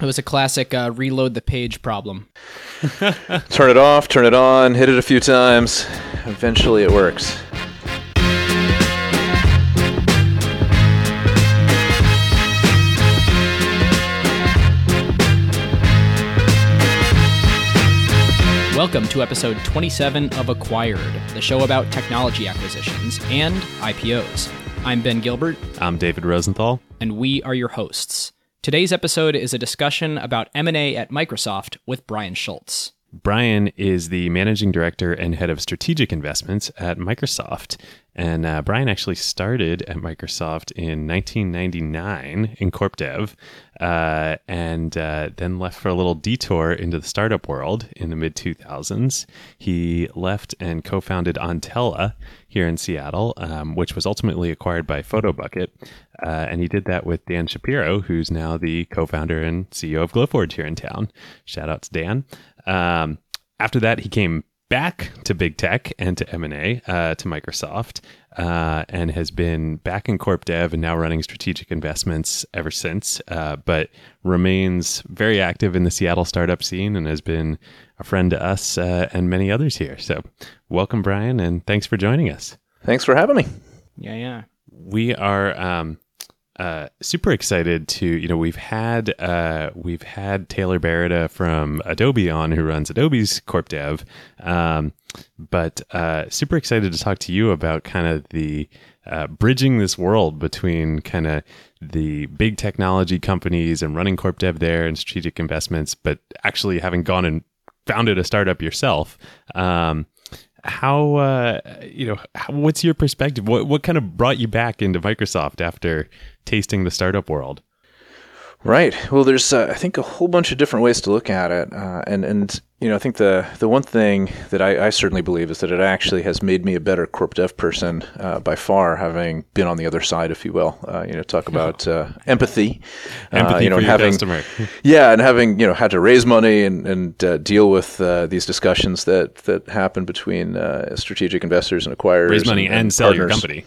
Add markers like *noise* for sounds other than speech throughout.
It was a classic uh, reload the page problem. *laughs* turn it off, turn it on, hit it a few times. Eventually it works. Welcome to episode 27 of Acquired, the show about technology acquisitions and IPOs. I'm Ben Gilbert. I'm David Rosenthal. And we are your hosts. Today's episode is a discussion about M&A at Microsoft with Brian Schultz. Brian is the managing director and head of strategic investments at Microsoft. And uh, Brian actually started at Microsoft in 1999 in Corp Dev, uh, and uh, then left for a little detour into the startup world in the mid 2000s. He left and co founded Ontela here in Seattle, um, which was ultimately acquired by PhotoBucket. Uh, and he did that with Dan Shapiro, who's now the co founder and CEO of Glowforge here in town. Shout out to Dan. Um, after that, he came back to big tech and to M&A uh, to Microsoft uh, and has been back in corp dev and now running strategic investments ever since uh, but remains very active in the Seattle startup scene and has been a friend to us uh, and many others here. So welcome Brian and thanks for joining us. Thanks for having me. Yeah yeah. We are um, uh, super excited to you know we've had uh, we've had Taylor Barretta from Adobe on who runs Adobe's corp dev, um, but uh, super excited to talk to you about kind of the uh, bridging this world between kind of the big technology companies and running corp dev there and strategic investments, but actually having gone and founded a startup yourself. Um, how uh, you know how, what's your perspective what what kind of brought you back into microsoft after tasting the startup world. Right. Well there's uh, i think a whole bunch of different ways to look at it uh, and and you know, I think the the one thing that I, I, certainly believe is that it actually has made me a better corp dev person uh, by far, having been on the other side, if you will. Uh, you know, talk about uh, empathy, uh, empathy you know, having, customer. *laughs* yeah, and having you know had to raise money and and uh, deal with uh, these discussions that that happen between strategic investors and acquirers, raise money and, and, and sell partners. your company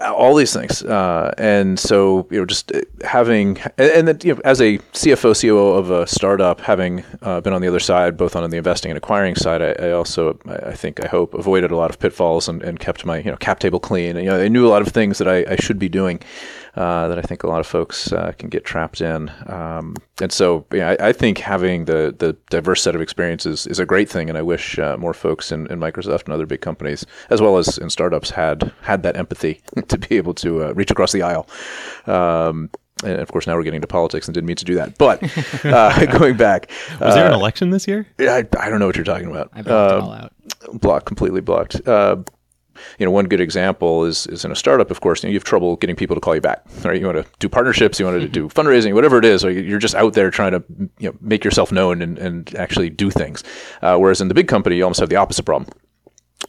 all these things. Uh, and so, you know, just having, and, and then, you know, as a CFO, COO of a startup, having uh, been on the other side, both on the investing and acquiring side, I, I, also, I think, I hope, avoided a lot of pitfalls and, and kept my you know cap table clean. And, you know, I knew a lot of things that I, I should be doing uh, that I think a lot of folks uh, can get trapped in. Um, and so, I, I, think having the the diverse set of experiences is a great thing, and I wish uh, more folks in, in, Microsoft and other big companies, as well as in startups, had had that empathy *laughs* to be able to uh, reach across the aisle. Um, and of course, now we're getting into politics and didn't mean to do that. But uh, *laughs* *laughs* going back, was uh, there an uh, election this year? I, I don't know what you're talking about. I blocked uh, all out. Blocked, completely blocked. Uh, you know, one good example is is in a startup. Of course, you, know, you have trouble getting people to call you back. Right? You want to do partnerships, you want to do *laughs* fundraising, whatever it is, or you're just out there trying to you know, make yourself known and, and actually do things. Uh, whereas in the big company, you almost have the opposite problem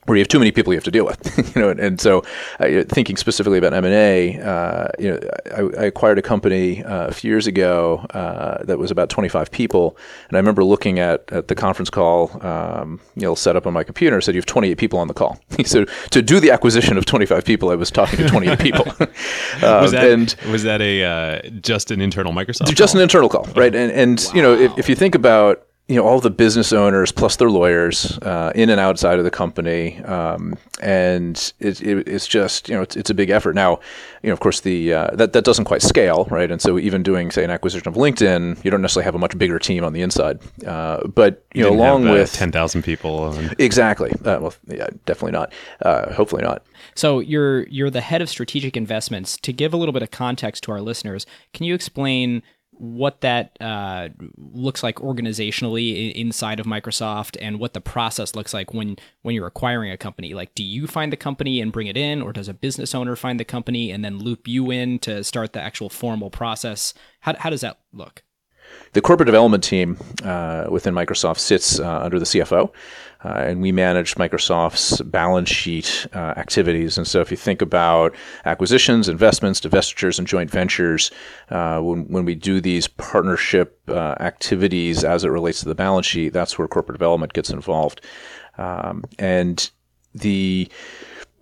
where you have too many people you have to deal with, *laughs* you know, and, and so uh, thinking specifically about M and A, uh, you know, I, I, acquired a company uh, a few years ago uh, that was about 25 people, and I remember looking at, at the conference call, um, you know, set up on my computer, and said you have 28 people on the call. *laughs* so to do the acquisition of 25 people, I was talking to 28 *laughs* people. was that and was that a uh, just an internal Microsoft? Just call? an internal call, right? And and wow. you know, if, if you think about you know all the business owners plus their lawyers uh, in and outside of the company, um, and it, it, it's just you know it's, it's, a big effort. Now, you know of course the uh, that that doesn't quite scale, right? And so even doing say an acquisition of LinkedIn, you don't necessarily have a much bigger team on the inside. Uh, but you, you know along have, uh, with ten thousand people, and... exactly. Uh, well, yeah, definitely not. Uh, hopefully not. So you're you're the head of strategic investments. To give a little bit of context to our listeners, can you explain? What that uh, looks like organizationally inside of Microsoft and what the process looks like when when you're acquiring a company. Like, do you find the company and bring it in, or does a business owner find the company and then loop you in to start the actual formal process? How, how does that look? The corporate development team uh, within Microsoft sits uh, under the CFO, uh, and we manage Microsoft's balance sheet uh, activities. And so, if you think about acquisitions, investments, divestitures, and joint ventures, uh, when, when we do these partnership activities as it relates to the balance sheet, that's where corporate development gets involved. Um, and the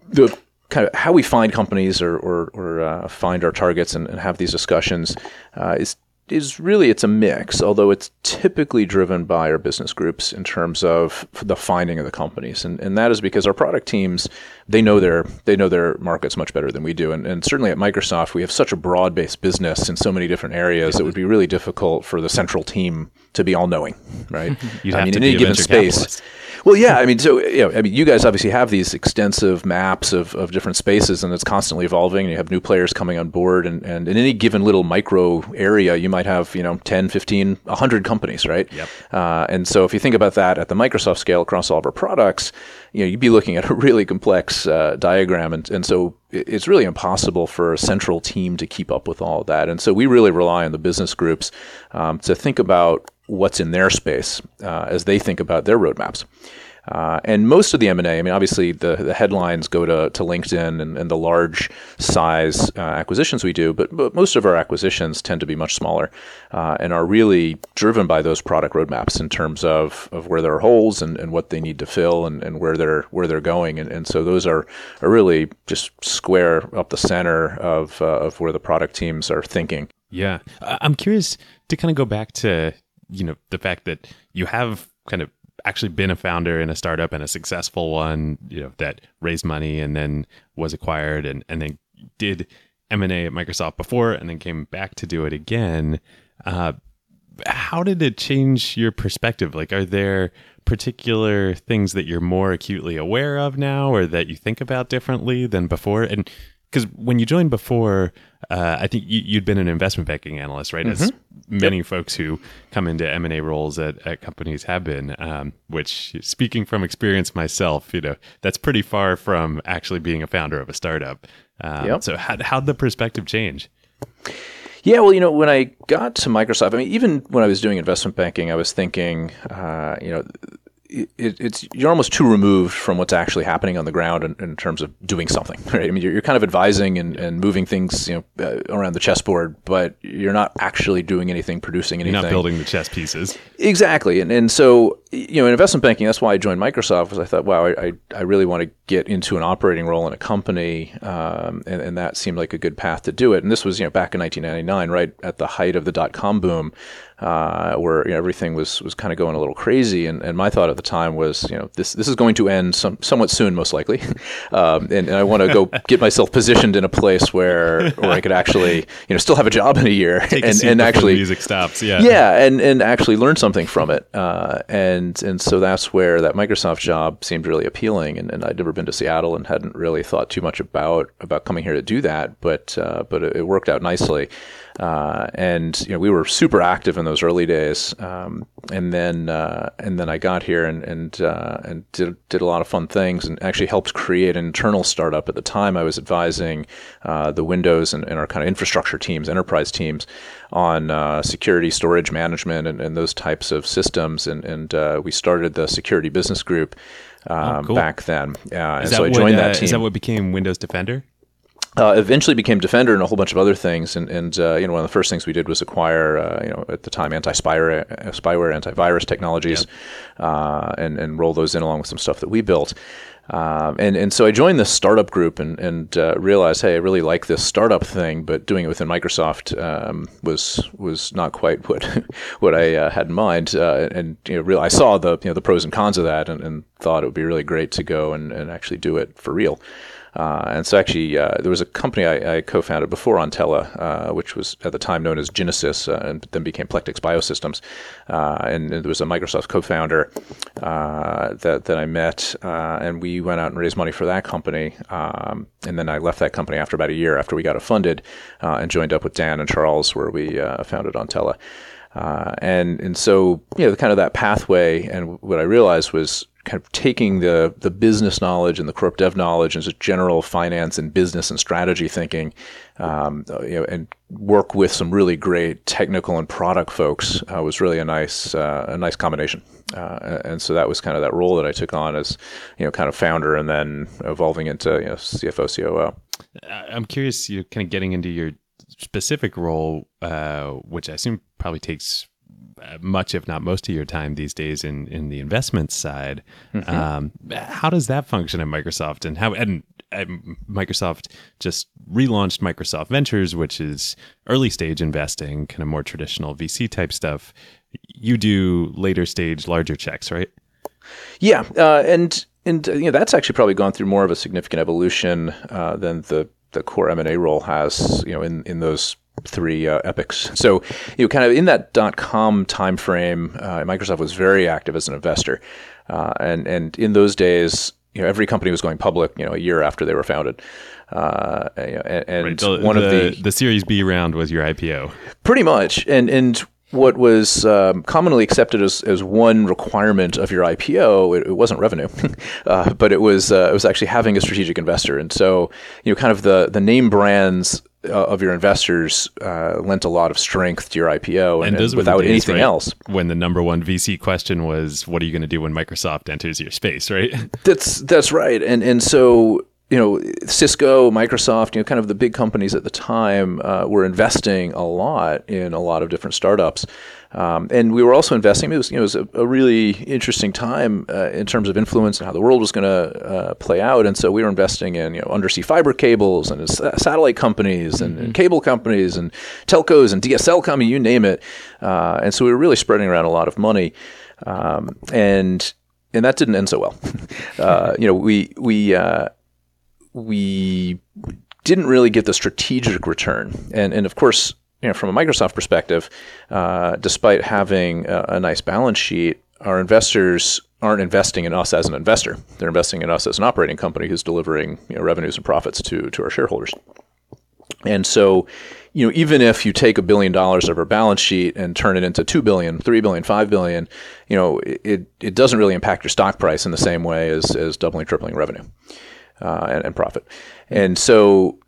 the kind of how we find companies or, or, or uh, find our targets and, and, have these discussions uh, is is really it's a mix, although it's typically driven by our business groups in terms of the finding of the companies, and and that is because our product teams they know their they know their markets much better than we do, and and certainly at Microsoft we have such a broad based business in so many different areas. It would be really difficult for the central team to be all knowing, right? *laughs* I have mean, to in any given space. capitalist. Well, yeah, I mean, so you know, I mean, you guys obviously have these extensive maps of, of different spaces, and it's constantly evolving. And you have new players coming on board, and, and in any given little micro area, you might have you know 10, 15, 100 companies, right? Yep. Uh, and so if you think about that at the Microsoft scale across all of our products, you know, you'd be looking at a really complex uh, diagram, and and so it's really impossible for a central team to keep up with all of that. And so we really rely on the business groups um, to think about what's in their space uh, as they think about their roadmaps. Uh, and most of the M&A, I mean, obviously the, the headlines go to, to LinkedIn and, and the large size uh, acquisitions we do, but, but most of our acquisitions tend to be much smaller uh, and are really driven by those product roadmaps in terms of, of where there are holes and, and what they need to fill and, and where they're where they're going. And, and so those are, are really just square up the center of, uh, of where the product teams are thinking. Yeah. I'm curious to kind of go back to, you know, the fact that you have kind of actually been a founder in a startup and a successful one, you know, that raised money and then was acquired and, and then did M&A at Microsoft before and then came back to do it again. Uh, how did it change your perspective? Like, are there particular things that you're more acutely aware of now or that you think about differently than before? And because when you joined before, uh, I think you, you'd been an investment banking analyst, right? As many folks who come into M and A roles at, at companies have been. Um, which, speaking from experience myself, you know that's pretty far from actually being a founder of a startup. Um, Yep. So, how how'd the perspective change? Yeah, well, you know, when I got to Microsoft, I mean, even when I was doing investment banking, I was thinking, uh, you know, it, it's you're almost too removed from what's actually happening on the ground in, in terms of doing something, *laughs* right? I mean, you're, you're kind of advising and, and moving things, you know, uh, around the chessboard, but you're not actually doing anything, producing You're anything. not building the chess pieces. Exactly, and and so you know, in investment banking, that's why I joined Microsoft. Was I thought, wow, I I, really want to get into an operating role in a company, um, and, and that seemed like a good path to do it. And this was you know back in 1999, right at the height of the dot com boom, uh, where you know, everything was was kind of going a little crazy. And, and my thought at the time was, you know, this this is going to end some somewhat soon, most likely, *laughs* um, and, and I want to go get myself positioned in a place where where I could actually you know still have a job in a year Take a and seat and actually music stops. Yeah. yeah, and and actually learn something from it. Uh, and and so that's where that Microsoft job seemed really appealing. And, and I'd never been to Seattle and hadn't really thought too much about about coming here to do that. But uh, but it, it worked out nicely. Uh, and you know we were super active in those early days. Um, and then uh, and then I got here and and uh, and did did a lot of fun things and actually helped create an internal startup. At the time, I was advising uh, the Windows and, and our kind of infrastructure teams, enterprise teams, on uh, security, storage management, and, and those types of systems. And and uh, we started the security business group um, cool. back then. Uh, and so I what, joined uh, that team Is that what became Windows Defender? Uh, eventually became Defender and a whole bunch of other things. And, and uh, you know, one of the first things we did was acquire, uh, you know, at the time, anti-spyware, uh, spyware, antivirus technologies, uh, and and roll those in along with some stuff that we built. Um, and and so I joined this startup group and and uh, realized, hey, I really like this startup thing, but doing it within Microsoft um, was was not quite what *laughs* what I uh, had in mind. Uh, and you know, real, I saw the you know the pros and cons of that, and, and thought it would be really great to go and, and actually do it for real. Uh, and so actually, uh, there was a company I, I co-founded before Ontela, uh, which was at the time known as Genesis, uh, and then became Plectix Biosystems. Uh, and, and there was a Microsoft co-founder uh, that that I met, and we went out and raised money for that company. Um, and then I left that company after about a year after we got it funded, and joined up with Dan and Charles, where we founded Ontela. Uh, and and so you know, kind of that pathway, and what I realized was kind of taking the the business knowledge and the corp dev knowledge and just general finance and business and strategy thinking, um, you know, and work with some really great technical and product folks uh, was really a nice uh, a nice combination. Uh, and so that was kind of that role that I took on as you know kind of founder and then evolving into you know, CFO COO. I'm curious, you're kind of getting into your specific role, uh, which I assume probably takes uh, much, if not most, of your time these days in in the investment side. Um, how does that function at Microsoft, and how and Microsoft just relaunched Microsoft Ventures, which is early stage investing, kind of more traditional VC type stuff. You do later stage, larger checks, right? Yeah, uh, and and you know that's actually probably gone through more of a significant evolution uh, than the the core M and A role has. You know, in in those three uh, epics. So, you know, kind of in that dot com timeframe, uh, Microsoft was very active as an investor, uh, and and in those days, you know, every company was going public. You know, a year after they were founded. Uh, and, and right. the, one the, of the the Series B round was your IPO, pretty much. And and what was um, commonly accepted as, as one requirement of your IPO, it, it wasn't revenue, *laughs* uh, but it was uh, it was actually having a strategic investor. And so, you know, kind of the the name brands uh, of your investors uh, lent a lot of strength to your IPO, and, and, and without days, anything right? else. When the number one VC question was, "What are you going to do when Microsoft enters your space?" *laughs* Right. That's that's right, and and so you know, Cisco, Microsoft, you know, kind of the big companies at the time uh, were investing a lot in a lot of different startups. Um, and we were also investing. It was, you know, it was a, a really interesting time uh, in terms of influence and how the world was going to uh, play out. And so we were investing in, you know, undersea fiber cables and satellite companies and, mm-hmm. and, cable companies and telcos and DSL companies, you name it. Uh, and so we were really spreading around a lot of money. Um, and and that didn't end so well. *laughs* Uh, you know, we we uh, we didn't really get the strategic return. And, and of course, you know, from a Microsoft perspective, uh, despite having a, a, nice balance sheet, our investors aren't investing in us as an investor. They're investing in us as an operating company who's delivering you know, revenues and profits to, to our shareholders. And so, you know, even if you take a billion dollars of our balance sheet and turn it into two billion, three billion, five billion, you know, it, it doesn't really impact your stock price in the same way as, as doubling, tripling revenue uh, and, and, profit. And so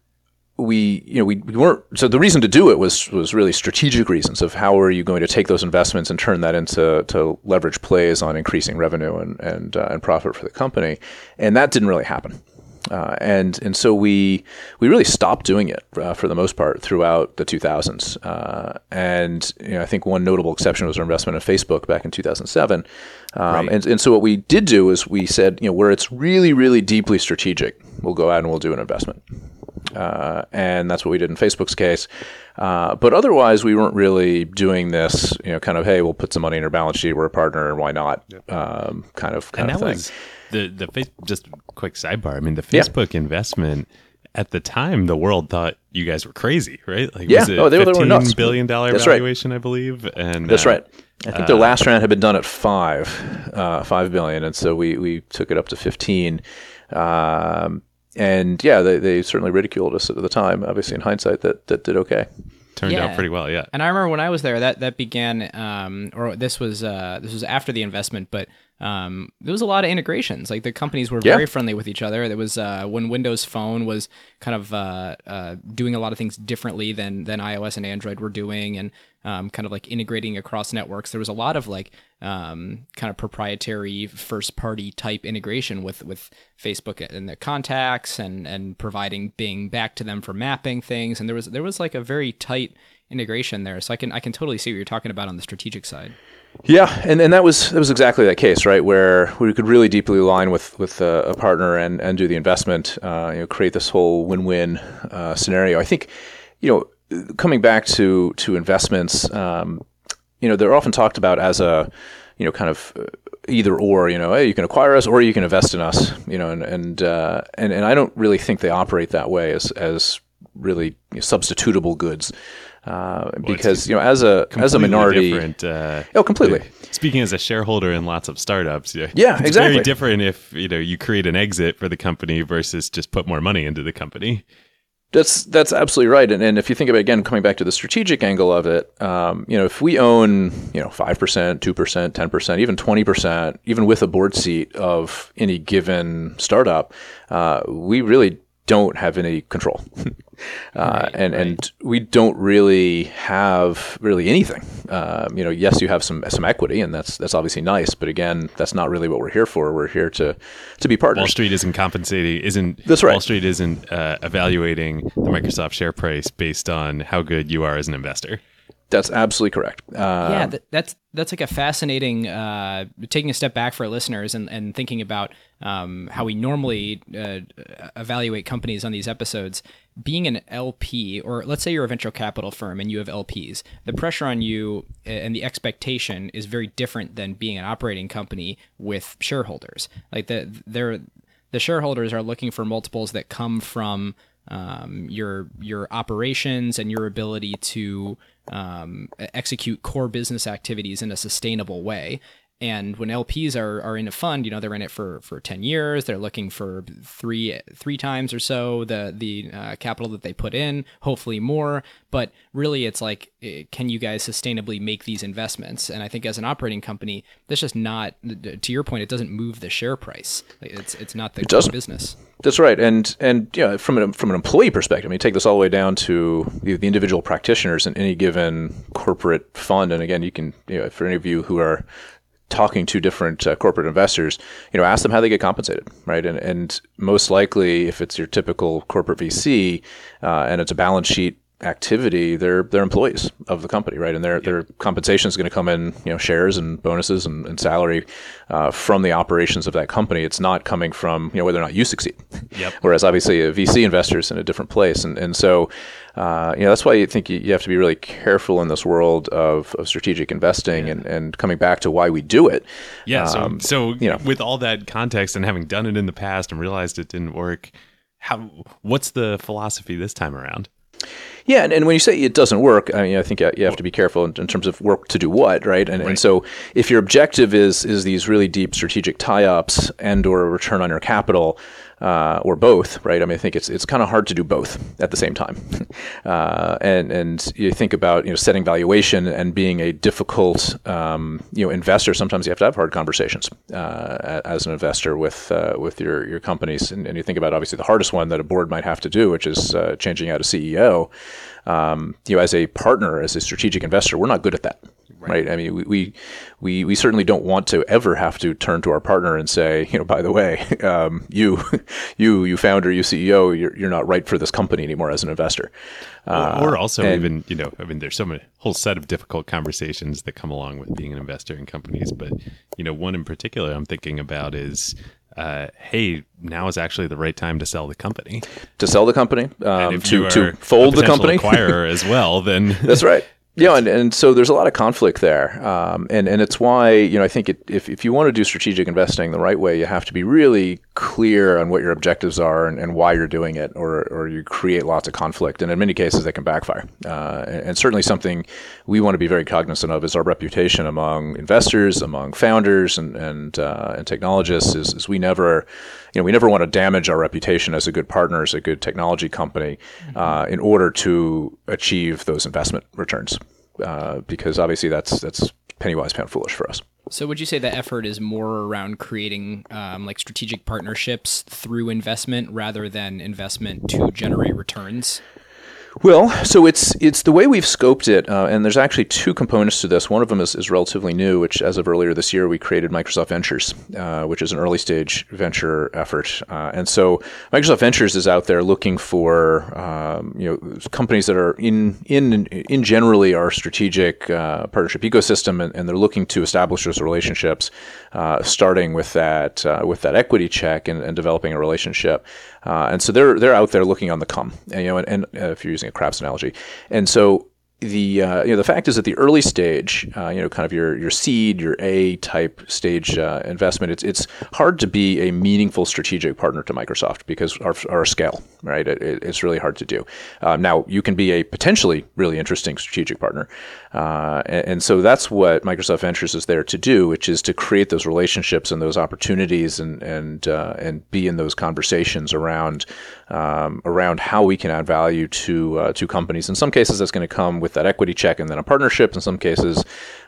we, you know, we, we weren't. So the reason to do it was was really strategic reasons of how are you going to take those investments and turn that into to leverage plays on increasing revenue and and uh, and profit for the company, and that didn't really happen. Uh, and and so we we really stopped doing it uh, for the most part throughout the 2000s. Uh, and you know, I think one notable exception was our investment in Facebook back in 2007. Um, right. and, and so what we did do is we said, you know, where it's really really deeply strategic, we'll go out and we'll do an investment. Uh, and that's what we did in Facebook's case. Uh, but otherwise, we weren't really doing this, you know, kind of, hey, we'll put some money in our balance sheet, we're a partner, and why not? Yep. Um, kind of, kind of thing. Was- the the face just quick sidebar. I mean, the Facebook yeah. investment at the time, the world thought you guys were crazy, right? Like, yeah, was it oh, they, $15 were nuts. billion dollar That's valuation, right. I believe, and That's uh, right. I think uh, their last round had been done at five, uh, five billion, and so we we took it up to fifteen. Um, and yeah, they, they certainly ridiculed us at the time. Obviously, in hindsight, that that did okay turned yeah. out pretty well. Yeah. And I remember when I was there, that that began, um, or this was uh, this was after the investment, but um, there was a lot of integrations. Like the companies were very friendly with each other. There was uh, when Windows Phone was kind of uh, uh, doing a lot of things differently than than iOS and Android were doing, and um, kind of like integrating across networks. There was a lot of like um, kind of proprietary first party type integration with with Facebook and their contacts and and providing Bing back to them for mapping things. And there was there was like a very tight integration there. So I can I can totally see what you're talking about on the strategic side. Yeah, and, and that was that was exactly that case, right? Where we could really deeply align with with a, a partner and, and do the investment, uh, you know, create this whole win win uh, scenario. I think, you know, coming back to to investments, um, you know, they're often talked about as a, you know, kind of uh, either or. You know, hey, you can acquire us or you can invest in us. You know, and and uh, and, and I don't really think they operate that way as as really you know, substitutable goods. Uh, because you know, as a as a minority, uh, oh, completely. Speaking as a shareholder in lots of startups, yeah, yeah, it's exactly. Very different if you know you create an exit for the company versus just put more money into the company. That's that's absolutely right. And, and if you think about again coming back to the strategic angle of it, um, you know, if we own you know five percent, two percent, ten percent, even twenty percent, even with a board seat of any given startup, uh, we really don't have any control. *laughs* uh, right, and right. and we don't really have really anything. Um, you know, yes, you have some some equity, and that's that's obviously nice. But again, that's not really what we're here for. We're here to to be partners. Wall Street isn't compensating. Isn't that's right. Wall Street isn't uh, evaluating the Microsoft share price based on how good you are as an investor. That's absolutely correct. Uh, yeah, that, that's that's like a fascinating. Uh, taking a step back for our listeners and, and thinking about um, how we normally uh, evaluate companies on these episodes. Being an LP, or let's say you're a venture capital firm and you have LPs, the pressure on you and the expectation is very different than being an operating company with shareholders. Like the they're the shareholders are looking for multiples that come from um, your your operations and your ability to um, execute core business activities in a sustainable way. And when LPs are, are in a fund, you know they're in it for, for ten years. They're looking for three three times or so the the uh, capital that they put in, hopefully more. But really, it's like, eh, can you guys sustainably make these investments? And I think as an operating company, that's just not. To your point, it doesn't move the share price. It's it's not the it business. That's right, and and you know, from an from an employee perspective, I mean, take this all the way down to the, the individual practitioners in any given corporate fund. And again, you can, you know, for any of you who are talking to different uh, corporate investors, you know, ask them how they get compensated, right? And and most likely, if it's your typical corporate VC uh, and it's a balance sheet activity, they're they're employees of the company, right? And their their compensation is going to come in, you know, shares and bonuses and, and salary uh, from the operations of that company. It's not coming from you know whether or not you succeed. Yep. *laughs* Whereas obviously a VC investor is in a different place, and and so uh, you know that's why you think you, you, have to be really careful in this world of, of strategic investing yeah. and and coming back to why we do it. Yeah. Um, so so you know, with all that context and having done it in the past and realized it didn't work, how what's the philosophy this time around? Yeah, and, and when you say it doesn't work, I mean, I think you have to be careful in, in terms of work to do what, right? And, right. and so if your objective is is these really deep strategic tie-ups and or a return on your capital, uh, or both, right? I mean, I think it's it's kind of hard to do both at the same time. *laughs* Uh, and and you think about you know setting valuation and being a difficult um, you know investor. Sometimes you have to have hard conversations uh, as an investor with uh, with your your companies. And, and, you think about obviously the hardest one that a board might have to do, which is uh, changing out a CEO. Um, you know, as a partner, as a strategic investor, we're not good at that right? right? I mean, we, we, we certainly don't want to ever have to turn to our partner and say, *laughs* you know, by the way, um, you *laughs* you you founder, you CEO, you're you're not right for this company anymore as an investor. Uh, or, or, also and, even you know, I mean, there's so many whole set of difficult conversations that come along with being an investor in companies, but you know, one in particular I'm thinking about is. Uh, hey, now is actually the right time to sell the company. To sell the company, um, to to fold the company, *laughs* acquirer as well. Then that's right. Yeah, and, and so there's a lot of conflict there, um, and and it's why you know I think it, if if you want to do strategic investing the right way, you have to be really clear on what your objectives are and, and why you're doing it, or or you create lots of conflict, and in many cases they can backfire. Uh, and, and, certainly something we want to be very cognizant of is our reputation among investors, among founders, and and uh, and technologists. Is, is we never you know, we never want to damage our reputation as a good partner, as a good technology company, mm-hmm. uh, in order to achieve those investment returns. Uh, because obviously that's that's penny wise, pound foolish for us. So, would you say the effort is more around creating um, like strategic partnerships through investment rather than investment to generate returns? Well, so it's it's the way we've scoped it, uh, and there's actually two components to this. One of them is, is relatively new, which as of earlier this year we created Microsoft Ventures, uh, which is an early stage venture effort. Uh, and so Microsoft Ventures is out there looking for um, you know companies that are in in in generally our strategic uh, partnership ecosystem, and, and, they're looking to establish those relationships, uh, starting with that uh, with that equity check and, and developing a relationship. And so they're they're out there looking on the come, and, you know, and, and if you're using a craps analogy. And so the uh, you know the fact is at the early stage, uh, you know, kind of your your seed, your A type stage uh, investment, it's it's hard to be a meaningful strategic partner to Microsoft because our, our scale, right? It, it's really hard to do. Um, now you can be a potentially really interesting strategic partner, uh, and, and, so that's what Microsoft Ventures is there to do, which is to create those relationships and those opportunities, and and uh, and be in those conversations around um, around how we can add value to uh, to companies. In some cases, that's going to come with that equity check and then a partnership. In some cases,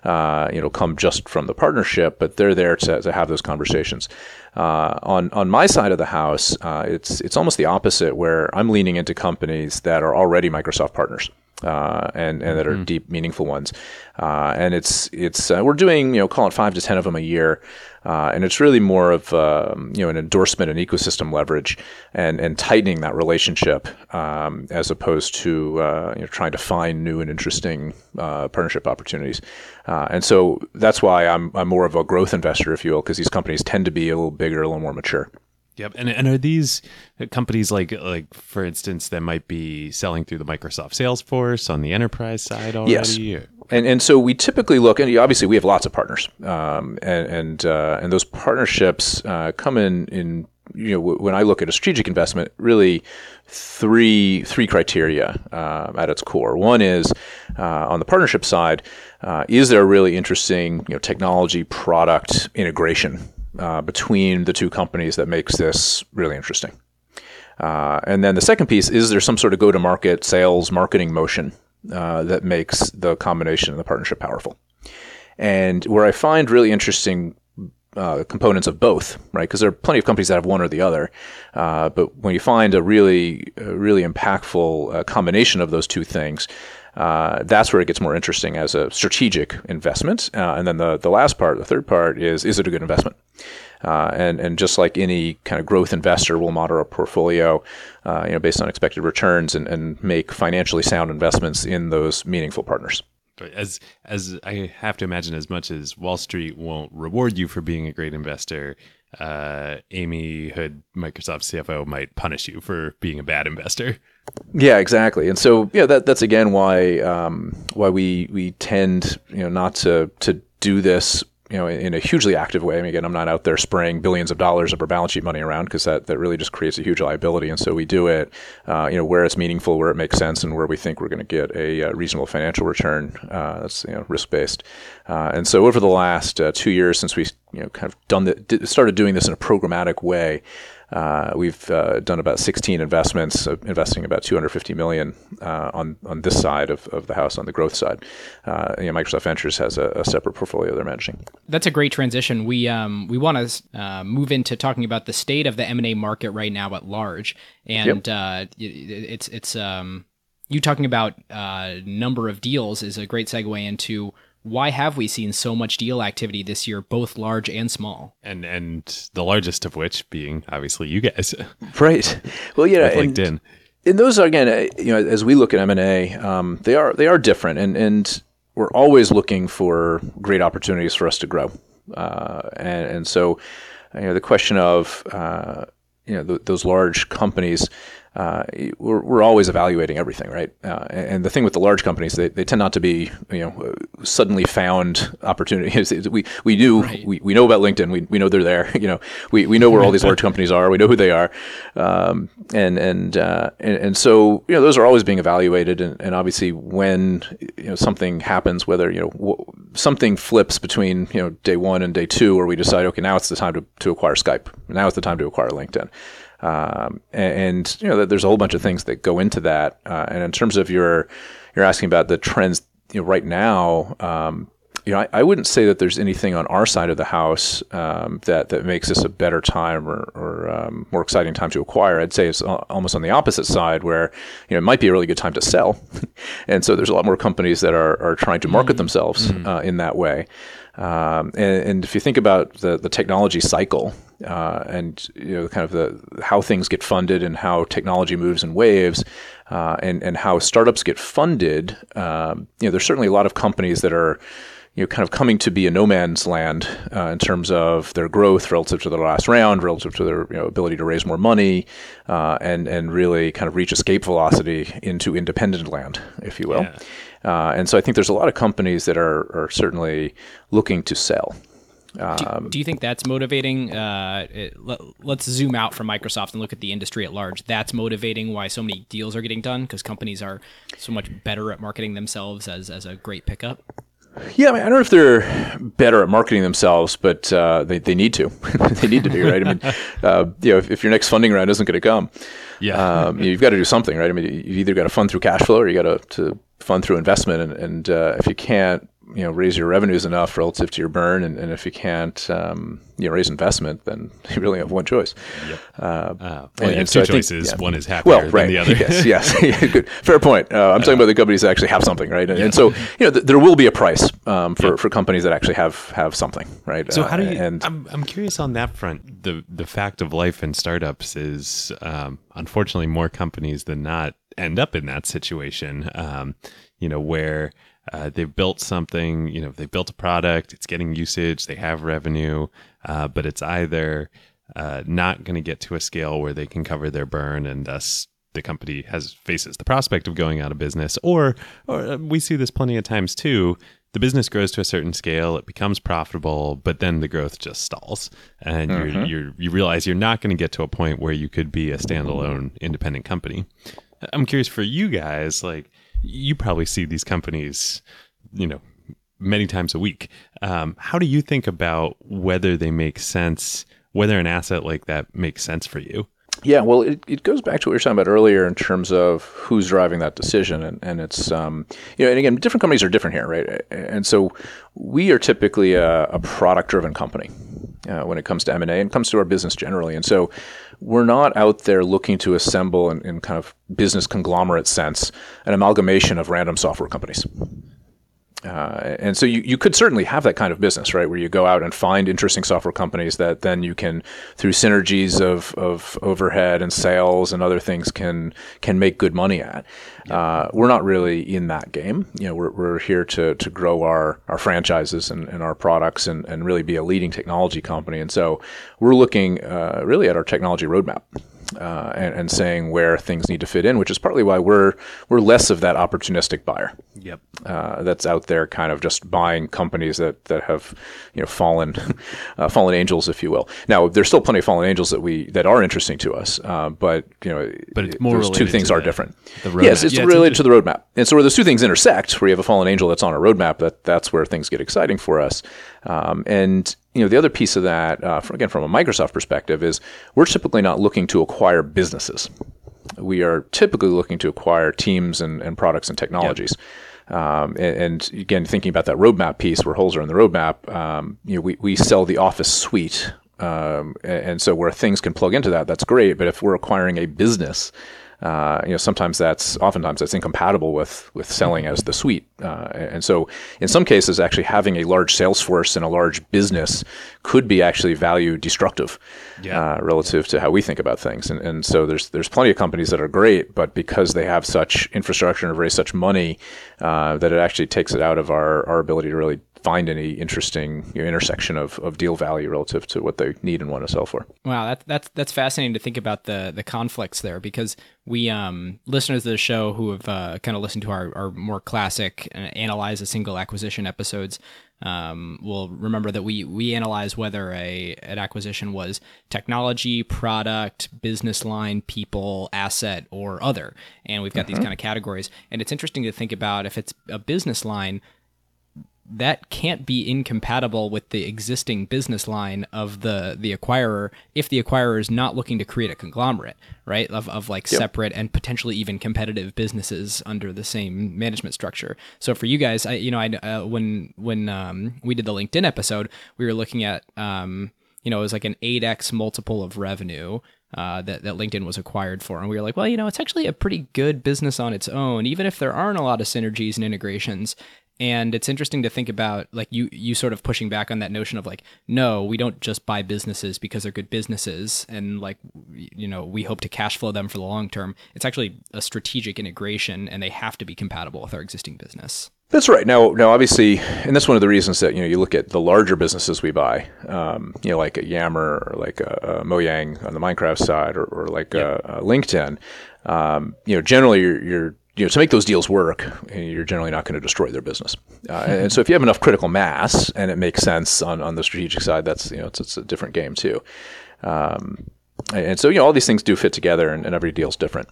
uh, you know, come just from the partnership, but they're there to, to have those conversations. Uh, on on my side of the house, uh, it's it's almost the opposite, where I'm leaning into companies that are already Microsoft partners. Uh, and and that are mm-hmm. deep, meaningful ones. Uh, and it's it's uh, we're doing you know call it five to ten of them a year, uh, and it's really more of um, you know an endorsement and ecosystem leverage and and tightening that relationship um, as opposed to uh, you know trying to find new and interesting uh, partnership opportunities. and so that's why I'm I'm more of a growth investor, if you will, because these companies tend to be a little bigger, a little more mature. Yep, and and are these companies like like for instance that might be selling through the Microsoft Salesforce on the enterprise side already? Yes. And, and so we typically look, and obviously we have lots of partners, um, and and, uh, and those partnerships uh, come in in you know when I look at a strategic investment, really three three criteria uh, at its core. One is uh, on the partnership side, uh, is there a really interesting you know technology product integration uh, between the two companies that makes this really interesting. Uh, and then the second piece is there some sort of go to market sales marketing motion uh, that makes the combination and the partnership powerful. And where I find really interesting uh, components of both, right? Because there are plenty of companies that have one or the other, uh, but when you find a really, a really impactful uh, combination of those two things, uh, that's where it gets more interesting as a strategic investment. Uh, and then the, the last part, the third part, is is it a good investment? Uh, and and just like any kind of growth investor, will monitor a portfolio, uh, you know, based on expected returns and, and make financially sound investments in those meaningful partners. As as I have to imagine, as much as Wall Street won't reward you for being a great investor, uh, Amy Hood, Microsoft CFO, might punish you for being a bad investor. Yeah, exactly. And so, yeah, that that's again why um, why we we tend you know not to to do this you know in a hugely active way. I mean, again, I'm not out there spraying billions of dollars of our balance sheet money around because that that really just creates a huge liability. And so we do it, uh, you know, where it's meaningful, where it makes sense, and where we think we're going to get a, uh, reasonable financial return. Uh, that's you know risk based. Uh, and so over the last uh, two years since we you know kind of done the, started doing this in a programmatic way. Uh, we've uh, done about 16 investments, uh, investing about 250 million uh, on on this side of, of the house, on the growth side. Uh, you know, Microsoft Ventures has a, a, separate portfolio they're managing. That's a great transition. We um, we want to uh, move into talking about the state of the M and A market right now at large, and yep. it's it's um, you talking about number of deals is a great segue into why have we seen so much deal activity this year, both large and small? And and the largest of which being obviously you guys, *laughs* right? Well, yeah, and, LinkedIn. And those are again, uh, you know, as we look at M and A, um, they are they are different, and and we're always looking for great opportunities for us to grow, uh, and and so you know the question of uh, you know th- those large companies uh, we're, we're always evaluating everything, right? Uh, and the thing with the large companies, they, they tend not to be, you know, suddenly found opportunities. *laughs* we we do right. we, we know about LinkedIn. We, we know they're there. *laughs* You know, we, we know where all these large *laughs* companies are. We know who they are, um, and and, uh, and and so you know those are always being evaluated. And, and obviously, when you know something happens, whether you know w- something flips between you know day one and day two, where we decide, okay, now it's the time to, to acquire Skype. Now it's the time to acquire LinkedIn. Um, and, you know, there's a whole bunch of things that go into that. Uh, and in terms of your, you're asking about the trends you know, right now. Um, you know, I, I, wouldn't say that there's anything on our side of the house um, that that makes this a better time or, or um, more exciting time to acquire. I'd say it's almost on the opposite side, where you know it might be a really good time to sell, *laughs* and so there's a lot more companies that are, are trying to market mm-hmm. themselves mm-hmm. Uh, in that way. Um, and, and, if you think about the, the technology cycle uh, and you know kind of the how things get funded and how technology moves in waves, uh, and and how startups get funded, um, you know, there's certainly a lot of companies that are you know, kind of coming to be a no man's land uh, in terms of their growth relative to their last round, relative to their you know, ability to raise more money, uh, and and really kind of reach escape velocity into independent land, if you will. Yeah. Uh, and so I think there's a lot of companies that are, are certainly looking to sell. Um, do, do, you think that's motivating? Uh, it, let, us zoom out from Microsoft and look at the industry at large. That's motivating why so many deals are getting done because companies are so much better at marketing themselves as, as a great pickup. Yeah, I, mean, I don't know if they're better at marketing themselves, but uh, they, they need to. *laughs* they need to be, right? I mean, *laughs* uh, you know, if, if, your next funding round isn't going to come, yeah, um, you've got to do something, right? I mean, you've either got to fund through cash flow or you got to, to fund through investment. And, and uh, if you can't you know raise your revenues enough relative to your burn, and, and if you can't um, you know raise investment, then *laughs* you really have one choice. Yep. Uh, Uh, well, and- you have two so I think- choices. yeah. One is happier well, right. than the *laughs* other. yes, yes. *laughs* Good. Fair point. Uh, I'm talking about the companies that actually have something, right? And, and so, you know, th- there will be a price um, for, for companies that actually have have something, right? So Uh, how do you? And I'm I'm curious on that front. The the fact of life in startups is um, unfortunately more companies than not end up in that situation. Um, you know where uh, they've built something. You know they've built a product. It's getting usage. They have revenue, uh, but it's either uh, not going to get to a scale where they can cover their burn, and thus the company has faces the prospect of going out of business, or or uh, we see this plenty of times too. The business grows to a certain scale, it becomes profitable, but then the growth just stalls, and you're, you're you realize you're not going to get to a point where you could be a standalone independent company. I'm curious for you guys, like you probably see these companies, you know, many times a week. Um, how do you think about whether they make sense, whether an asset like that makes sense for you? Yeah, well, it, it goes back to what we were talking about earlier in terms of who's driving that decision, and, and it's um, you know, and again, different companies are different here, right? And so we are typically a, a product-driven company uh, when it comes to M and A, and comes to our business generally, and so we're not out there looking to assemble in, in kind of business conglomerate sense an amalgamation of random software companies. Uh, and so you, you could certainly have that kind of business, right, where you go out and find interesting software companies that then you can, through synergies of, of overhead and sales and other things, can can make good money at. Uh, we're not really in that game. You know, we're, we're here to, to grow our, our franchises and, and our products and, and really be a leading technology company. And so we're looking uh, really at our technology roadmap uh, and, and saying where things need to fit in, which is partly why we're we're less of that opportunistic buyer Yep. uh, that's out there, kind of just buying companies that that have you know fallen *laughs* uh, fallen angels, if you will. Now, there's still plenty of fallen angels that we that are interesting to us, uh, but you know, But it's more those two things are the- different. the roadmap. yes, it's Yeah, it's related to the roadmap, and so where those two things intersect, where you have a fallen angel that's on a roadmap, that that's where things get exciting for us. Um, and you know, the other piece of that, uh, from, again, from a Microsoft perspective, is we're typically not looking to acquire businesses. We are typically looking to acquire teams and, and products and technologies. Um, and, and again, thinking about that roadmap piece where holes are in the roadmap, um, you know, we, we sell the Office suite. Um, and, and so where things can plug into that, that's great. But if we're acquiring a business, uh, you know, sometimes that's oftentimes that's incompatible with with selling as the suite, uh, and so in some cases, actually having a large sales force and a large business could be actually value destructive Yeah. uh, relative to how we think about things. And and so there's there's plenty of companies that are great, but because they have such infrastructure and have raised such money, uh, that it actually takes it out of our our ability to really find any interesting you know, intersection of, of deal value relative to what they need and want to sell for. Wow, that, that's that's fascinating to think about the the conflicts there because we um, listeners of the show who have uh, kind of listened to our, our more classic uh, analyze a single acquisition episodes um, will remember that we we analyze whether a an acquisition was technology, product, business line, people, asset, or other, and we've got these kind of categories. And it's interesting to think about if it's a business line that can't be incompatible with the existing business line of the the acquirer if the acquirer is not looking to create a conglomerate right of, of like separate and potentially even competitive businesses under the same management structure so for you guys i you know i uh, when when um, we did the linkedin episode we were looking at um, you know it was like an 8x multiple of revenue uh, that, that LinkedIn was acquired for. And we were like, well, you know, it's actually a pretty good business on its own, even if there aren't a lot of synergies and integrations. And it's interesting to think about, like you, you sort of pushing back on that notion of like, no, we don't just buy businesses because they're good businesses, and like, you know, we hope to cash flow them for the long term. It's actually a strategic integration, and they have to be compatible with our existing business. That's right. Now, now, obviously, and that's one of the reasons that you know you look at the larger businesses we buy, um, you know, like a Yammer or like a, a Mojang on the Minecraft side, or, or like a, a LinkedIn. Um, you know, generally, you're, you're you know to make those deals work, you're generally not going to destroy their business. Uh, and so, if you have enough critical mass and it makes sense on, on the strategic side, that's you know it's, it's a different game too. Um, and so, you know, all these things do fit together, and, and every deal's different.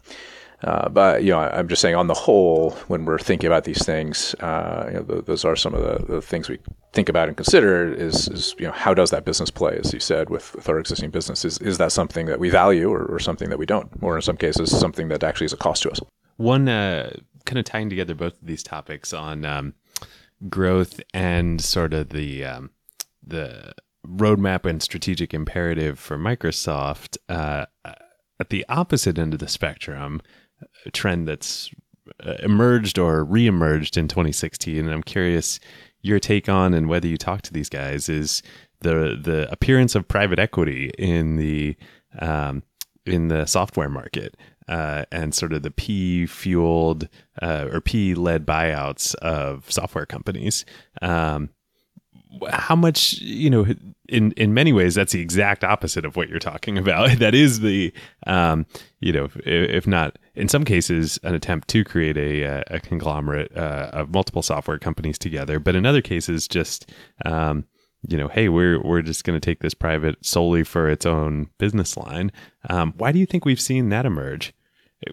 Uh, but you know, I- I'm just saying, on the whole, when we're thinking about these things, uh, you know, th- those are some of the, the things we think about and consider. Is, is you know, how does that business play, as you said, with, with our existing business? Is, is that something that we value, or, or something that we don't, or in some cases, something that actually is a cost to us? One uh, kind of tying together both of these topics on um, growth and sort of the um, the roadmap and strategic imperative for Microsoft, uh, at the opposite end of the spectrum, a trend that's uh, emerged or reemerged in 2016, and I'm curious your take on and whether you talk to these guys is the the appearance of private equity in the um, in the software market uh, and sort of the P fueled uh, or P led buyouts of software companies. Um, how much you know in in many ways that's the exact opposite of what you're talking about. *laughs* That is the um you know if, if not in some cases an attempt to create a a conglomerate uh, of multiple software companies together. But in other cases just um you know hey we're we're just going to take this private solely for its own business line. Um why do you think we've seen that emerge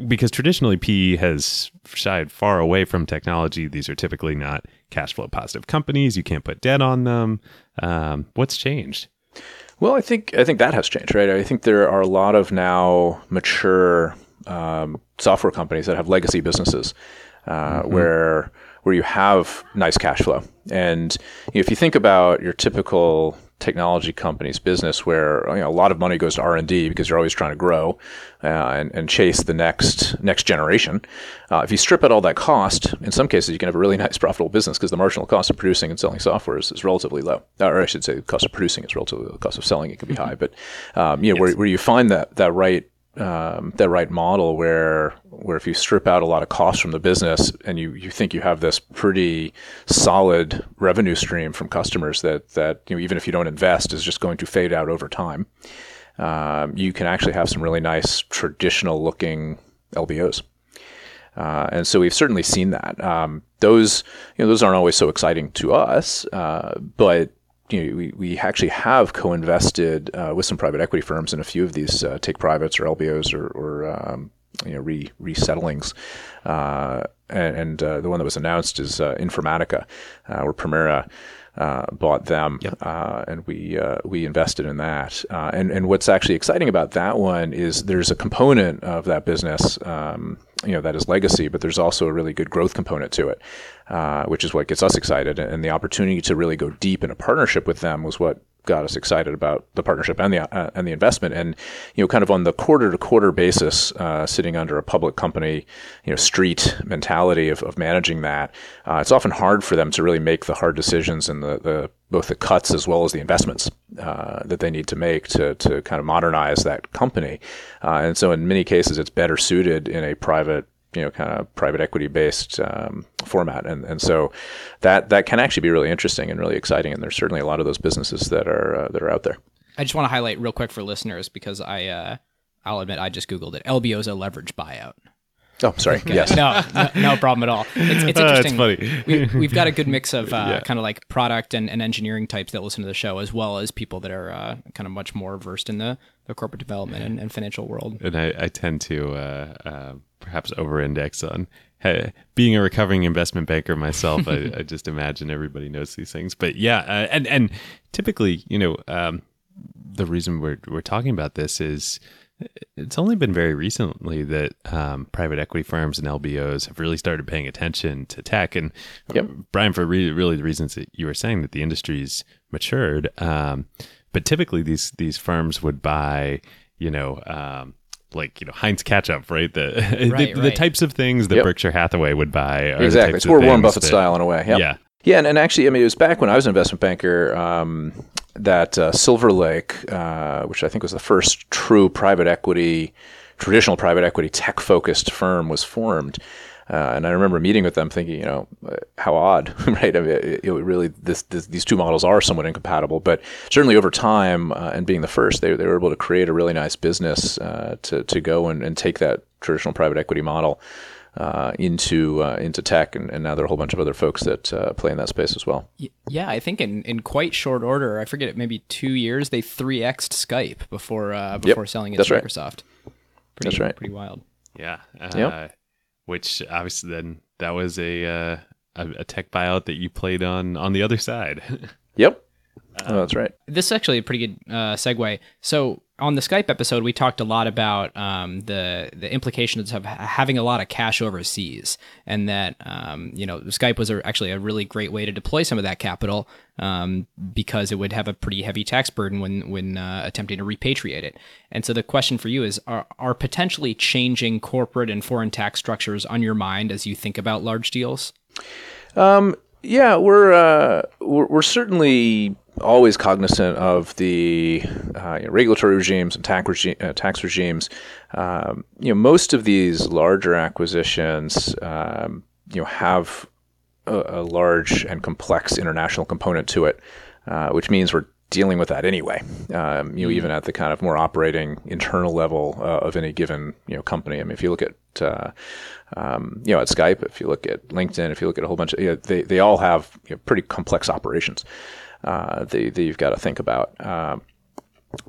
because traditionally PE has shied far away from technology. These are typically not cash flow positive companies. You can't put debt on them. Um, what's changed? Well, I think I think that has changed, right? I think there are a lot of now mature um, software companies that have legacy businesses uh, mm-hmm. where where you have nice cash flow. And you know, if you think about your typical technology company's business where you know, a lot of money goes to R&D because you're always trying to grow uh, and, and, chase the next next generation. Uh, if you strip out all that cost, in some cases you can have a really *laughs* nice profitable business because the marginal cost of producing and selling software is, is, relatively low. Or I should say the cost of producing is relatively low. The cost of selling it can be high. But um, you know, yes. where, where you find that, that right um, that right model where where if you strip out a lot of costs from the business and you, you think you have this pretty solid revenue stream from customers that that you know even if you don't invest is just going to fade out over time, um, you can actually have some really nice traditional looking LBOs. Uh, and so we've certainly seen that. Um, those, you know, those aren't always so exciting to us, uh, but you know, we, we actually have co-invested uh, with some private equity firms in a few of these uh, take privates or LBOs or, or um, you know re resettlings. Uh, and, and uh, the one that was announced is uh, Informatica, uh, where Permira. bought them, yep. and we we invested in that. and and what's actually exciting about that one is there's a component of that business um, you know that is legacy, but there's also a really good growth component to it, uh, which is what gets us excited. And the opportunity to really go deep in a partnership with them was what got us excited about the partnership and the uh, and the investment. And you know, kind of on the quarter to quarter basis, uh, sitting under a public company, you know, street mentality of, of managing that, uh, it's often hard for them to really make the hard decisions and the, the both the cuts as well as the investments uh, that they need to make to, to kind of modernize that company. Uh, and so in many cases, it's better suited in a private you know kind of private equity based um, format. And and so that that can actually be really interesting and really exciting. And there's certainly a lot of those businesses that are uh, that are out there. I just want to highlight real quick for listeners because i uh, i'll admit i just googled it. Lbo is a leverage buyout Oh, sorry. Yes. no, no, no, problem at all. It's, it's *laughs* interesting. Uh, it's we, have got a good mix of *laughs* uh, yeah. kind of like product and, and, engineering types that listen to the show, as well as people that are uh, kind of much more versed in the, the corporate development and, and financial world. And I, I tend to uh, uh, perhaps over-index on hey, being a recovering investment banker myself. I, *laughs* I, just imagine everybody knows these things. But yeah, uh, and and typically, you know, um, the reason we're we're talking about this is it's only been very recently that um, private equity firms and LBOs have really started paying attention to tech. And yep. Brian, for re- really the reasons that you were saying that the industry's matured, um, but typically these these firms would buy, you know. Um, like you know Heinz ketchup, right? The *laughs* right, the, right. the, types of things that yep. Berkshire Hathaway would buy. exactly, it's more Warren Buffett that, style in a way. Yep. Yeah, yeah, and, and actually, I mean, it was back when I was an investment banker. Um, that uh, Silver Lake, uh, which I think was the first true private equity, traditional private equity tech focused firm, was formed. Uh, and I remember meeting with them, thinking, you know, uh, how odd, *laughs* right? I mean, it, it really, this, this, these two models are somewhat incompatible. But certainly over time, uh, and being the first, they, they were able to create a really nice business uh, to to go and, and take that traditional private equity model uh, into uh, into tech, and, and, now there are a whole bunch of other folks that uh, play in that space as well. Yeah, I think in, in quite short order, I forget maybe two years, they three xed Skype before uh, before yep, selling it to Microsoft. Pretty, that's right. Pretty wild. Yeah. Yep. Uh, which obviously then that was a, uh, a a tech buyout that you played on on the other side. *laughs* yep. Oh, that's right. This is actually a pretty good uh, segue. So on the Skype episode, we talked a lot about um, the the implications of ha- having a lot of cash overseas, and that um, you know Skype was a, actually a really great way to deploy some of that capital um, because it would have a pretty heavy tax burden when when uh, attempting to repatriate it. And so the question for you is: Are are potentially changing corporate and foreign tax structures on your mind as you think about large deals? Um, yeah, we're, uh, we're we're certainly always cognizant of the uh, you know, regulatory regimes and tax, regi- uh, tax regimes. Um, you know, most of these larger acquisitions, um, you know, have a, a, large and complex international component to it, uh, which means we're dealing with that anyway. Um, you know, even at the kind of more operating internal level uh, of any given you know company. I mean, if you look at uh, um, you know at Skype, if you look at LinkedIn, if you look at a whole bunch of you know, they they all have you know, pretty complex operations uh, that, that, you've got to think about. Um,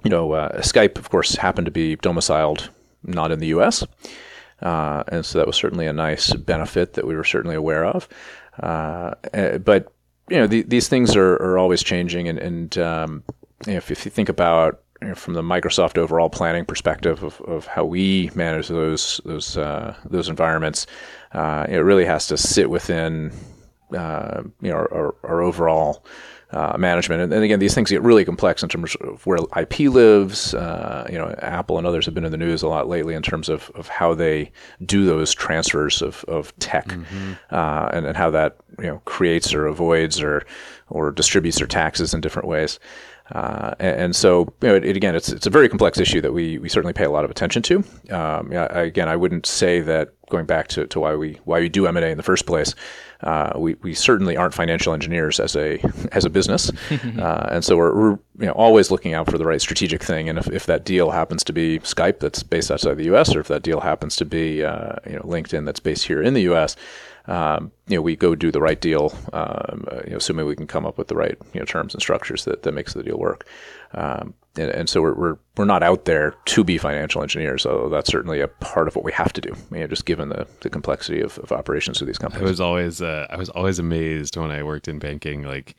you know, uh, Skype, of course, happened to be domiciled not in the U.S., uh, and so that was certainly a nice benefit that we were certainly aware of. Uh, eh, but you know, the, these things are, are always changing, and, and um, you know, if, if you think about from the Microsoft overall planning perspective of, of how we manage those those uh, those environments, uh, it really has to sit within uh, you know our, our overall uh, management. And, and, again, these things get really complex in terms of where IP lives. Uh, you know, Apple and others have been in the news a lot lately in terms of, of how they do those transfers of, of tech mm-hmm. uh, and, and how that you know creates or avoids or or distributes their taxes in different ways. Uh, and, and, so, you know, it, it, again, it's it's a very complex issue that we, we certainly pay a lot of attention to. Um, yeah, again, I wouldn't say that going back to, to why we why we do M and A in the first place. Uh, we, we certainly aren't financial engineers as a *laughs* as a business, *laughs* uh, and so we're, we're you know always looking out for the right strategic thing. And if, if that deal happens to be Skype that's based outside the U.S., or if that deal happens to be uh, you know LinkedIn that's based here in the U.S., um, you know, we go do the right deal, um, uh, you know, assuming we can come up with the right, you know, terms and structures that, that makes the deal work. Um, and, and, so we're, we're, we're not out there to be financial engineers, although that's certainly a part of what we have to do, you know, just given the, the complexity of, of operations of these companies. I was always, uh, I was always amazed when I worked in banking, like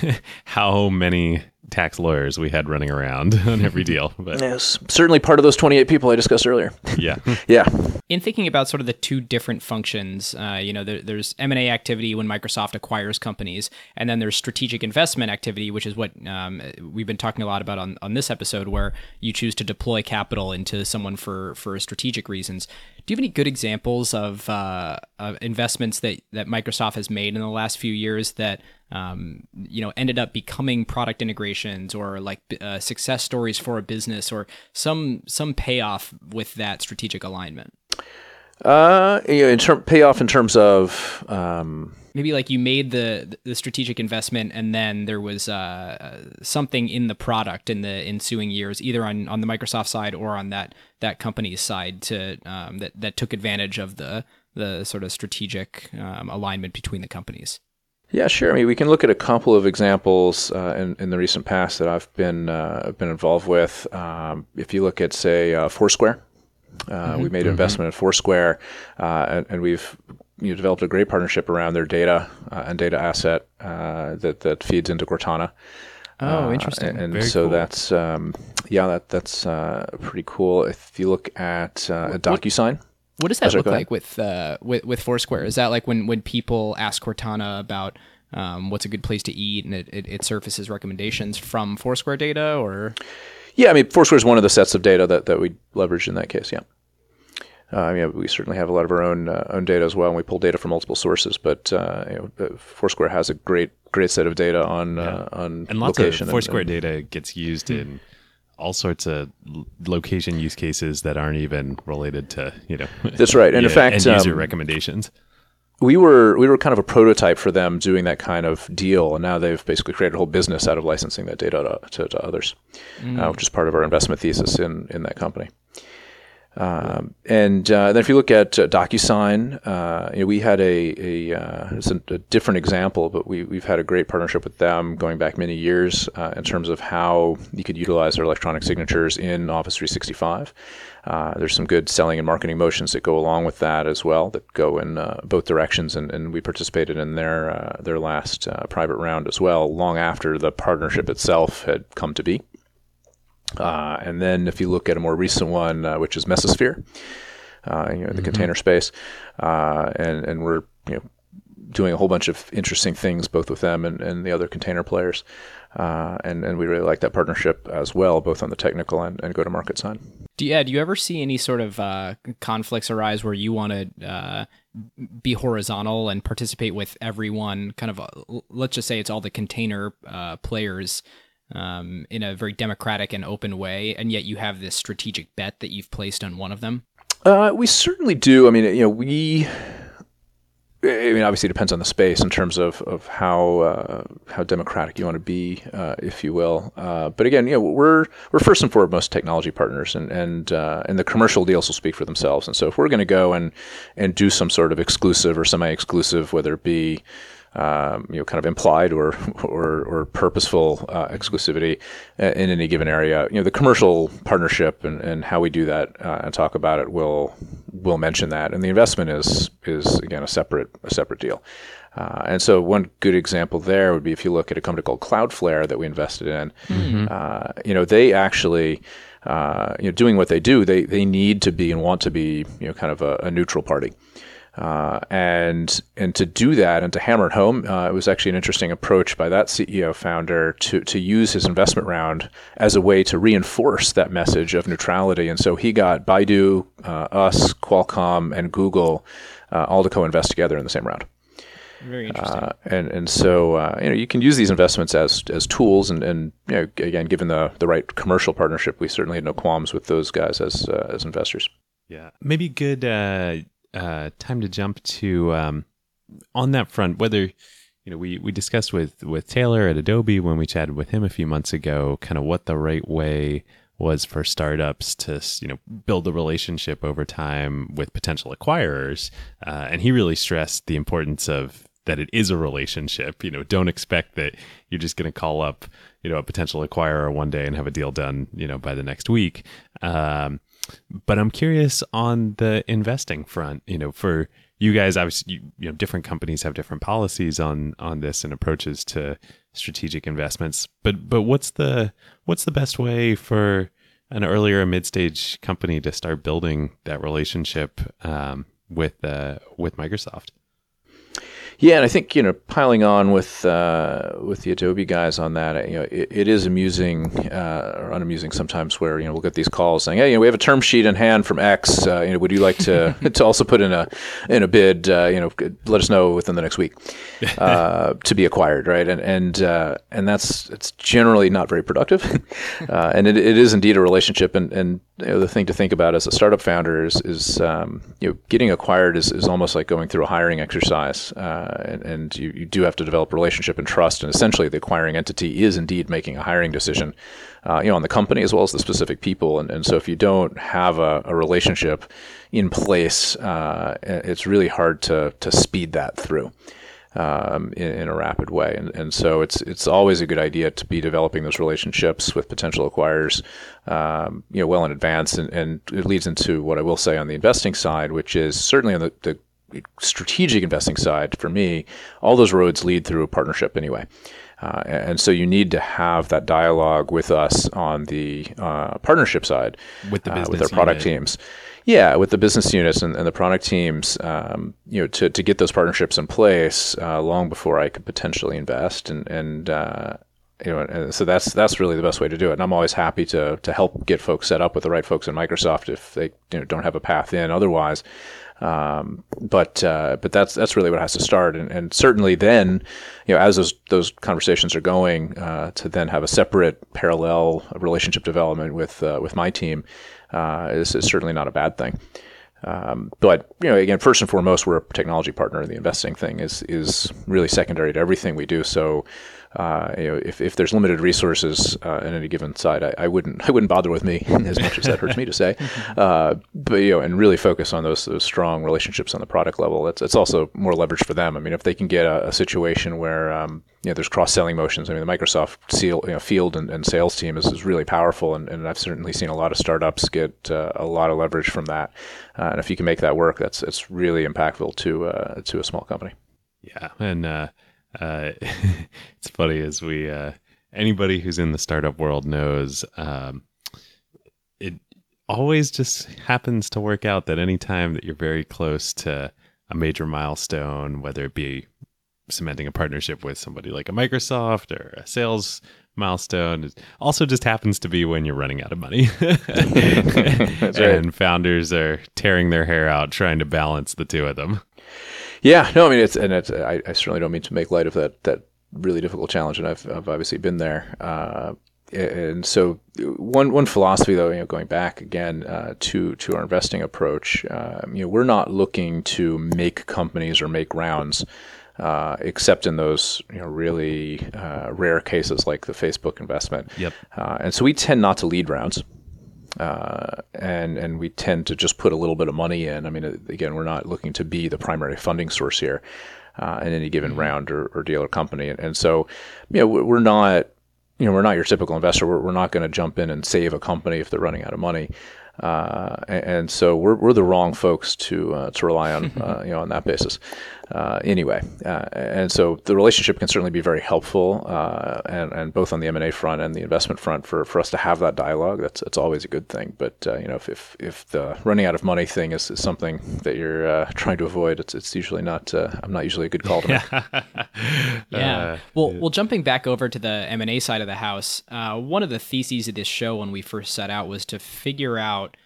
*laughs* how many tax lawyers we had running around *laughs* on every deal. But *laughs* yes, certainly part of those 28 people I discussed earlier. *laughs* Yeah. yeah. In thinking about sort of the two different functions, uh, you know, there, there's M&A activity when Microsoft acquires companies, and then there's strategic investment activity, which is what um, we've been talking a lot about on, on this episode, where you choose to deploy capital into someone for, for strategic reasons. Do you have any good examples of, uh, of investments that, that Microsoft has made in the last few years that um, you know ended up becoming product integrations or like uh, success stories for a business or some some payoff with that strategic alignment? Uh, you know, in term payoff in terms of um, maybe like you made the the strategic investment and then there was uh, something in the product in the ensuing years, either on, on the Microsoft side or on that that company's side to um, that that took advantage of the the sort of strategic um, alignment between the companies. Yeah, sure. I mean, we can look at a couple of examples uh, in, in the recent past that I've been uh, been involved with. Um, if you look at, say, uh, Foursquare, uh, mm-hmm. we made an mm-hmm. investment in Foursquare, uh, and, and, we've you know, developed a great partnership around their data uh, and data asset that that feeds into Cortana. Oh, interesting. and, and so cool. that's um, yeah, that that's pretty cool. If you look at uh, DocuSign. What does that look like with, uh, with with Foursquare? Is that like when when people ask Cortana about um, what's a good place to eat, and it, it, it, surfaces recommendations from Foursquare data, or? Yeah, I mean, Foursquare is one of the sets of data that, that we leverage in that case. Yeah. Uh, I mean, we certainly have a lot of our own uh, own data as well, and we pull data from multiple sources. But uh, you know, Foursquare has a great great set of data on yeah. Uh, on and lots location. of Foursquare and, and, data gets used hmm. in all sorts of location use cases that aren't even related to you know. That's right, and yeah, in *laughs* fact, end user um, recommendations. We were we were kind of a prototype for them doing that kind of deal, and now they've basically created a whole business out of licensing that data to, to, to others, mm. uh, which is part of our investment thesis in in that company. Um, and uh, then if you look at uh, DocuSign, uh, you know, we had a, a, uh, it's a, a, different example, but we, we've had a great partnership with them going back many years uh, in terms of how you could utilize their electronic signatures in Office 365. Uh, there's some good selling and marketing motions that go along with that as well that go in both directions, and, and we participated in their their last private round as well, long after the partnership itself had come to be. Uh, and then if you look at a more recent one, uh, which is Mesosphere, uh, you know, the mm-hmm. container space, uh, and and we're you know doing a whole bunch of interesting things both with them and, and the other container players, uh, and and we really like that partnership as well, both on the technical and, and go to market side. Do you, yeah, do you ever see any sort of uh, conflicts arise where you want to be horizontal and participate with everyone? Kind of, let's just say it's all the container players um, in a very democratic and open way, and yet you have this strategic bet that you've placed on one of them? Uh, we certainly do. I mean, you know, we. I mean, obviously, it depends on the space in terms of of how uh, how democratic you want to be, uh, if you will. Uh, but again, you know, we're we're first and foremost technology partners, and and uh, and the commercial deals will speak for themselves. And so, if we're going to go and and do some sort of exclusive or semi-exclusive, whether it be um, you know, kind of implied or or, or purposeful uh, exclusivity in any given area. You know, the commercial partnership and, and how we do that uh, and talk about it will will mention that, and the investment is is again a separate a separate deal. Uh, and so one good example there would be if you look at a company called Cloudflare that we invested in. Mm-hmm. Uh, you know, they actually. Uh, you know, doing what they do, they they need to be and want to be, you know, kind of a, a neutral party. Uh, and and to do that and to hammer it home, uh, it was actually an interesting approach by that CEO founder to to use his investment round as a way to reinforce that message of neutrality. And so he got Baidu, uh, us, Qualcomm, and Google uh, all to co-invest together in the same round. Very interesting. Uh, and and so uh, you know you can use these investments as as tools, and and you know again given the the right commercial partnership, we certainly had no qualms with those guys as as investors. Yeah, maybe good uh, time to jump to um, on that front. Whether you know, we we discussed with with Taylor at Adobe when we chatted with him a few months ago, kind of what the right way was for startups to you know build a relationship over time with potential acquirers, uh, and he really stressed the importance of that it is a relationship. You know, don't expect that you're just going to call up you know a potential acquirer one day and have a deal done you know by the next week. Um, but I'm curious on the investing front. You know, for you guys, obviously, you, you know, different companies have different policies on on this and approaches to strategic investments. But but what's the what's the best way for an earlier mid stage company to start building that relationship um, with uh, with Microsoft? Yeah, and I think you know, piling on with uh, with the Adobe guys on that, you know, it, it is amusing uh, or unamusing sometimes where you know we'll get these calls saying, "Hey, you know, we have a term sheet in hand from X. Uh, you know, would you like to *laughs* *laughs* to also put in a in a bid? Uh, you know, let us know within the next week *laughs* uh, to be acquired, right?" And and uh, and that's it's generally not very productive, and it, it is indeed a relationship. And and you know, the thing to think about as a startup founder is is um, you know getting acquired is, is almost like going through a hiring exercise and, and you, you, do have to develop a relationship and trust. And essentially, the acquiring entity is indeed making a hiring decision, uh, you know, on the company as well as the specific people. And, and so, if you don't have a, a relationship in place, uh, it's really hard to to speed that through. Um, in, in, a rapid way, and, and so it's it's always a good idea to be developing those relationships with potential acquirers, um, you know, well in advance, and, and it leads into what I will say on the investing side, which is certainly on the, the strategic investing side, for me, all those roads lead through a partnership anyway. Uh, and so you need to have that dialogue with us on the uh, partnership side with the uh, with our product unit. teams. Yeah, with the business units and, and the product teams, um, you know, to, to get those partnerships in place uh, long before I could potentially invest, and and uh, you know, and so that's that's really the best way to do it. And I'm always happy to to help get folks set up with the right folks in Microsoft if they you know, don't have a path in. Otherwise, um, but uh, but that's that's really what has to start, and, and certainly then, you know, as those those conversations are going, uh, to then have a separate parallel relationship development with uh, with my team uh, is, is certainly not a bad thing. Um, but you know, again, first and foremost, we're a technology partner. The investing thing is is really secondary to everything we do. So uh, you know, if, if there's limited resources uh, in any given side, I, I, wouldn't *laughs* I wouldn't bother with me *laughs* as much as that hurts me to say. *laughs* Uh, but you know, and really focus on those those strong relationships on the product level. It's it's also more leverage for them. I mean, if they can get a, a situation where um, you know there's cross selling motions. I mean, the Microsoft seal, you know, field and, and, sales team is, is really powerful, and, and I've certainly seen a lot of startups get uh, a lot of leverage from that. Uh, and if you can make that work, that's it's really impactful to uh, to a small company. Yeah, and uh, *laughs* it's funny as we uh, anybody who's in the startup world knows um, it always just happens to work out that anytime that you're very close to a major milestone, whether it be cementing a partnership with somebody like a Microsoft or a sales milestone. It also just happens to be when you're running out of money. *laughs* *laughs* and right. founders are tearing their hair out trying to balance the two of them. Yeah, no, I mean it's and it's I, I, certainly don't mean to make light of that that really difficult challenge, and I've I've obviously been there. Uh, and so one one philosophy though, you know, going back again uh, to to our investing approach, um, you know, we're not looking to make companies or make rounds. Uh, except in those you know really uh, rare cases like the Facebook investment. Yep. Uh, and so we tend not to lead rounds. Uh, and and we tend to just put a little bit of money in. I mean, uh, again, we're not looking to be the primary funding source here uh, in any given mm-hmm. round or, or, deal or company, and, and so you know we're not you know we're not your typical investor. We're, we're not going to jump in and save a company if they're running out of money. Uh, and, and, so we're, we're the wrong folks to uh, to rely on *laughs* uh, you know on that basis. Uh, anyway, uh, and so the relationship can certainly be very helpful, uh, and and both on the M and A front and the investment front for, for us to have that dialogue. That's that's always a good thing. But you know if, if, if the running out of money thing is, is something that you're trying to avoid, it's it's usually not I'm not usually a good call to make. *laughs* yeah. well, well, jumping back over to the M and A side of the house, one of the theses of this show when we first set out was to figure out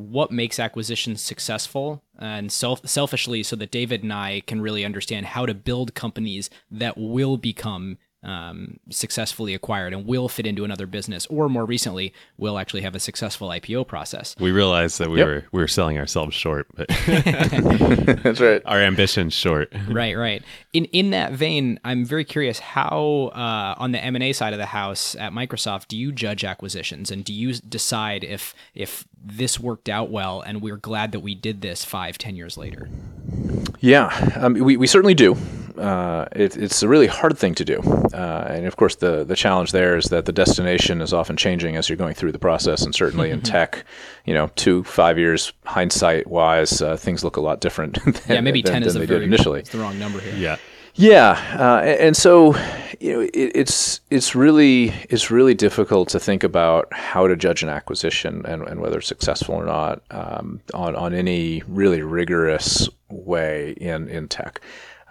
what makes acquisitions successful and self- selfishly so that David and I can really understand how to build companies that will become um, successfully acquired and will fit into another business, or more recently, will actually have a successful IPO process. We realized that we yep. were we were selling ourselves short, but *laughs* that's right. Our ambitions short. right, right. In in that vein, I'm very curious how uh, on the M and A side of the house at Microsoft do you judge acquisitions, and do you decide if if this worked out well, and we're glad that we did this five, ten years later? Yeah, um, we we certainly do uh, it, it's a really hard thing to do. Uh, and of course, the, the challenge there is that the destination is often changing as you're going through the process. And certainly in *laughs* tech, you know, two, five years hindsight wise, uh, things look a lot different. *laughs* Than, yeah, maybe than, 10 than is they very, did initially. It's the wrong number here. Yeah. Yeah, uh, and so you know it, it's it's really it's really difficult to think about how to judge an acquisition and, and whether it's successful or not um, on on any really rigorous way in in tech.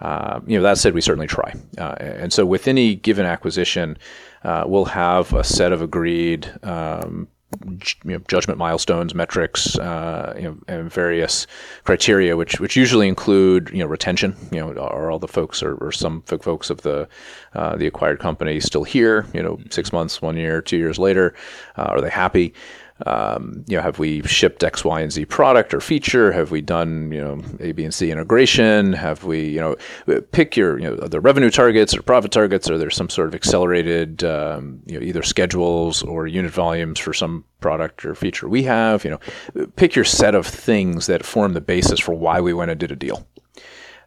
Uh, you know, that said, we certainly try. Uh, and so with any given acquisition, uh, we'll have a set of agreed um, you know, judgment milestones, metrics, uh, you know, and various criteria, which which usually include you know retention. You know, are all the folks or, or some folks of the uh, the acquired company still here? You know, six months, one year, two years later, uh, are they happy? Um, you know, have we shipped X, Y, and Z product or feature? Have we done, you know, A, B, and C integration? Have we, you know, pick your, you know, the revenue targets or profit targets? Are there some sort of accelerated, um, you know, either schedules or unit volumes for some product or feature we have? You know, pick your set of things that form the basis for why we went and did a deal.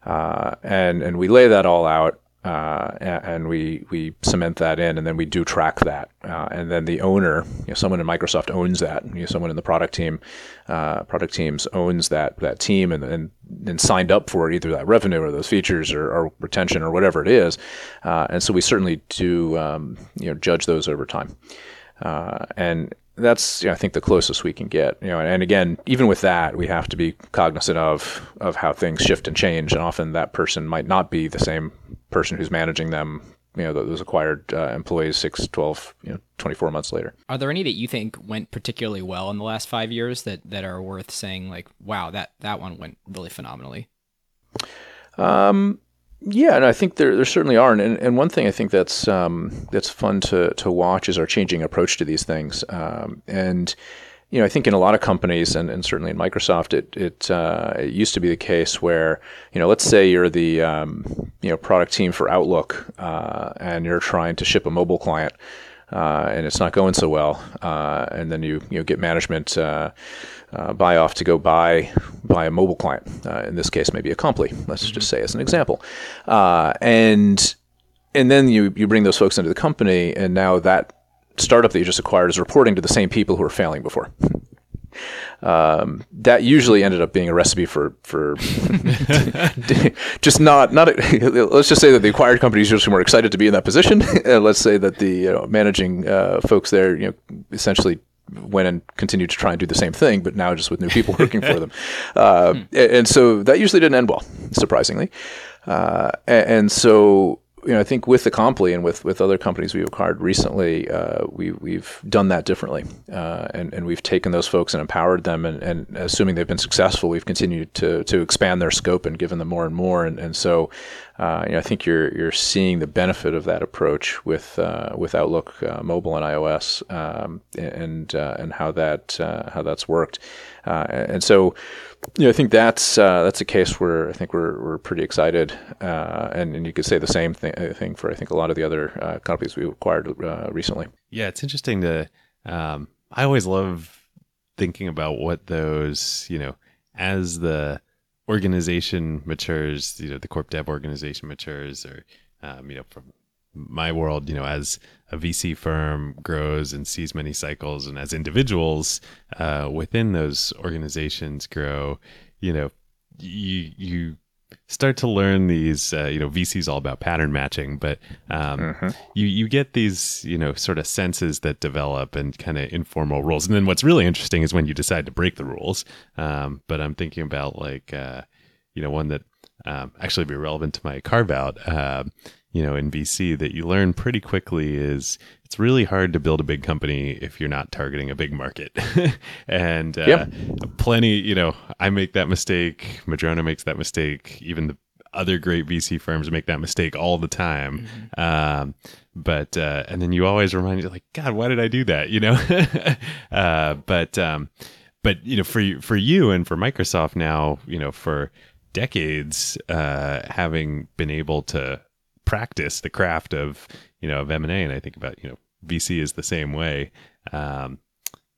Uh, and and we lay that all out uh, and we we cement that in, and then we do track that, uh, and then the owner, you know, someone in Microsoft owns that, you know, someone in the product team, uh, product teams owns that that team, and, and and signed up for either that revenue or those features or, or retention or whatever it is, uh, and so we certainly do um, you know judge those over time, uh, and that's you know, I think the closest we can get. You know, and, and, again, even with that, we have to be cognizant of of how things shift and change, and often that person might not be the same person who's managing them. You know, those acquired uh, employees 6, 12, you know, 24 months later. Are there any that you think went particularly well in the last five years that, that are worth saying like, wow, that, that one went really phenomenally? Um, yeah, and I think there, there certainly are, and, and one thing I think that's um, that's fun to to watch is our changing approach to these things. Um, and you know, I think in a lot of companies and, and certainly in Microsoft, it it, uh, it used to be the case where you know, let's say you're the um, you know product team for Outlook uh, and you're trying to ship a mobile client. Uh, and it's not going so well, uh, and then you you know get management uh, uh buy off to go buy buy a mobile client. In this case, maybe Acompli. Let's just say as an example, and and then you you bring those folks into the company, and now that startup that you just acquired is reporting to the same people who are failing before. Um, that usually ended up being a recipe for for *laughs* just not not. A, *laughs* let's just say that the acquired companies usually were excited to be in that position. *laughs* let's say that the you know, managing uh, folks there, you know, essentially went and continued to try and do the same thing, but now just with new people working for them. Uh, hmm. and so that usually didn't end well, surprisingly. Uh, and so you know, I think with the Acompli and with, with other companies we've acquired recently, uh, we, we've done that differently. Uh, and, and we've taken those folks and empowered them. And, and assuming they've been successful, we've continued to, to expand their scope and given them more and more. And, and so, uh, you know, I think you're, you're seeing the benefit of that approach with, uh, with Outlook uh, mobile and iOS um, and, uh, and how, that, how that's worked. and so, yeah, I think that's uh, that's a case where I think we're we're pretty excited, uh, and and you could say the same thing, uh, thing for I think a lot of the other uh, companies we acquired uh, recently. Yeah, it's interesting to. Um, I always love thinking about what those you know as the organization matures, you know, the corp dev organization matures, or um, you know, from my world, you know, as a VC firm grows and sees many cycles, and as individuals uh, within those organizations grow, you know, you you start to learn these. Uh, you know, VC's all about pattern matching, but um, mm-hmm. you you get these you know sort of senses that develop and kind of informal rules. And then what's really interesting is when you decide to break the rules. Um, but I'm thinking about like uh, you know one that um, actually be relevant to my carve out. You know, in VC that you learn pretty quickly is it's really hard to build a big company if you're not targeting a big market. *laughs* and uh, yep. plenty, you know, I make that mistake. Madrona makes that mistake. Even the other great VC firms make that mistake all the time. Mm-hmm. Um, but uh, and then you always remind you, like, God, why did I do that? You know. *laughs* uh, but um, but you know, for for you and for Microsoft now, you know, for decades, uh, having been able to practice the craft of you know of M and A, and I think about you know VC is the same way. Um,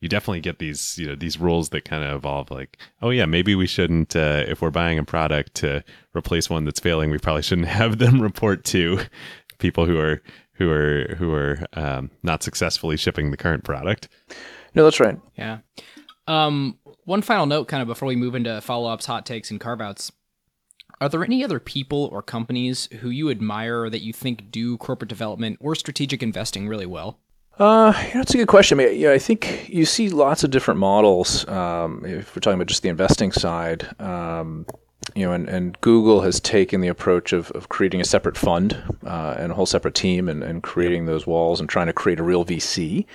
you definitely get these you know these rules that kind of evolve like oh yeah maybe we shouldn't uh, if we're buying a product to replace one that's failing we probably shouldn't *laughs* have them report to people who are who are who are um, not successfully shipping the current product. No that's right. Yeah. Um, one final note kind of before we move into follow-ups hot takes and carve outs are there any other people or companies who you admire that you think do corporate development or strategic investing really well? Uh, you know, that's a good question. I, mean, yeah, I think you see lots of different models. Um, if we're talking about just the investing side, um, you know, and, and Google has taken the approach of, of creating a separate fund uh, and a whole separate team and, and creating those walls and trying to create a real VC.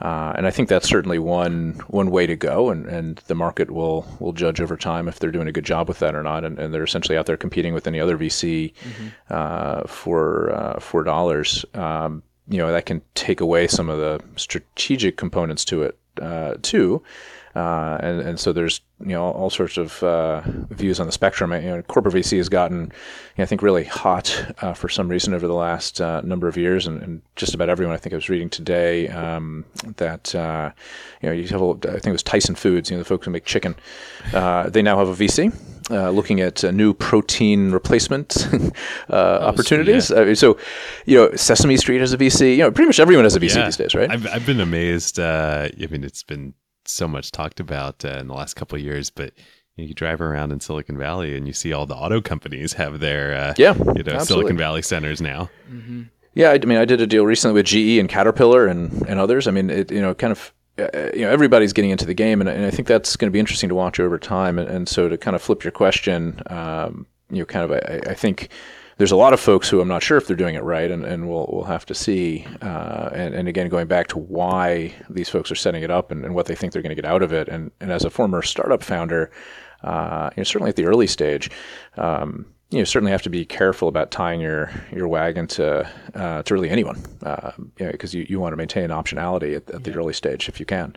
Uh, and I think that's certainly one one way to go, and, and the market will will judge over time if they're doing a good job with that or not. And, and they're essentially out there competing with any other VC mm-hmm. uh, for uh, for dollars. Um, you know that can take away some of the strategic components to it uh, too. Uh, and and so there's you know all sorts of uh, views on the spectrum. You know, corporate VC has gotten, you know, I think, really hot uh, for some reason over the last uh, number of years, and, and, just about everyone. I think I was reading today um, that uh, you know you have a, I think it was Tyson Foods, you know, the folks who make chicken. Uh, they now have a VC. looking at new protein replacement *laughs* oh, opportunities, yeah. so you know Sesame Street has a VC. You know, pretty much everyone has a VC yeah. these days, right? I've, I've been amazed. I mean, it's been so much talked about uh, in the last couple of years, but you, drive around in Silicon Valley and you see all the auto companies have their uh, yeah, you know, Silicon Valley centers now. Mm-hmm. Yeah, I, mean, I did a deal recently with GE and Caterpillar and, and others. I mean, it you know kind of uh, you know everybody's getting into the game, and, and I think that's going to be interesting to watch over time. And, and so to kind of flip your question, um, you know, kind of I, I think there's a lot of folks who I'm not sure if they're doing it right, and, and we'll we'll have to see. Uh, and, and again, going back to why these folks are setting it up and, and what they think they're going to get out of it. And and as a former startup founder, uh, you know, certainly at the early stage, um, you know, certainly have to be careful about tying your your wagon to uh, to really anyone, because uh, you, know, you, you want to maintain optionality at, at the early stage if you can.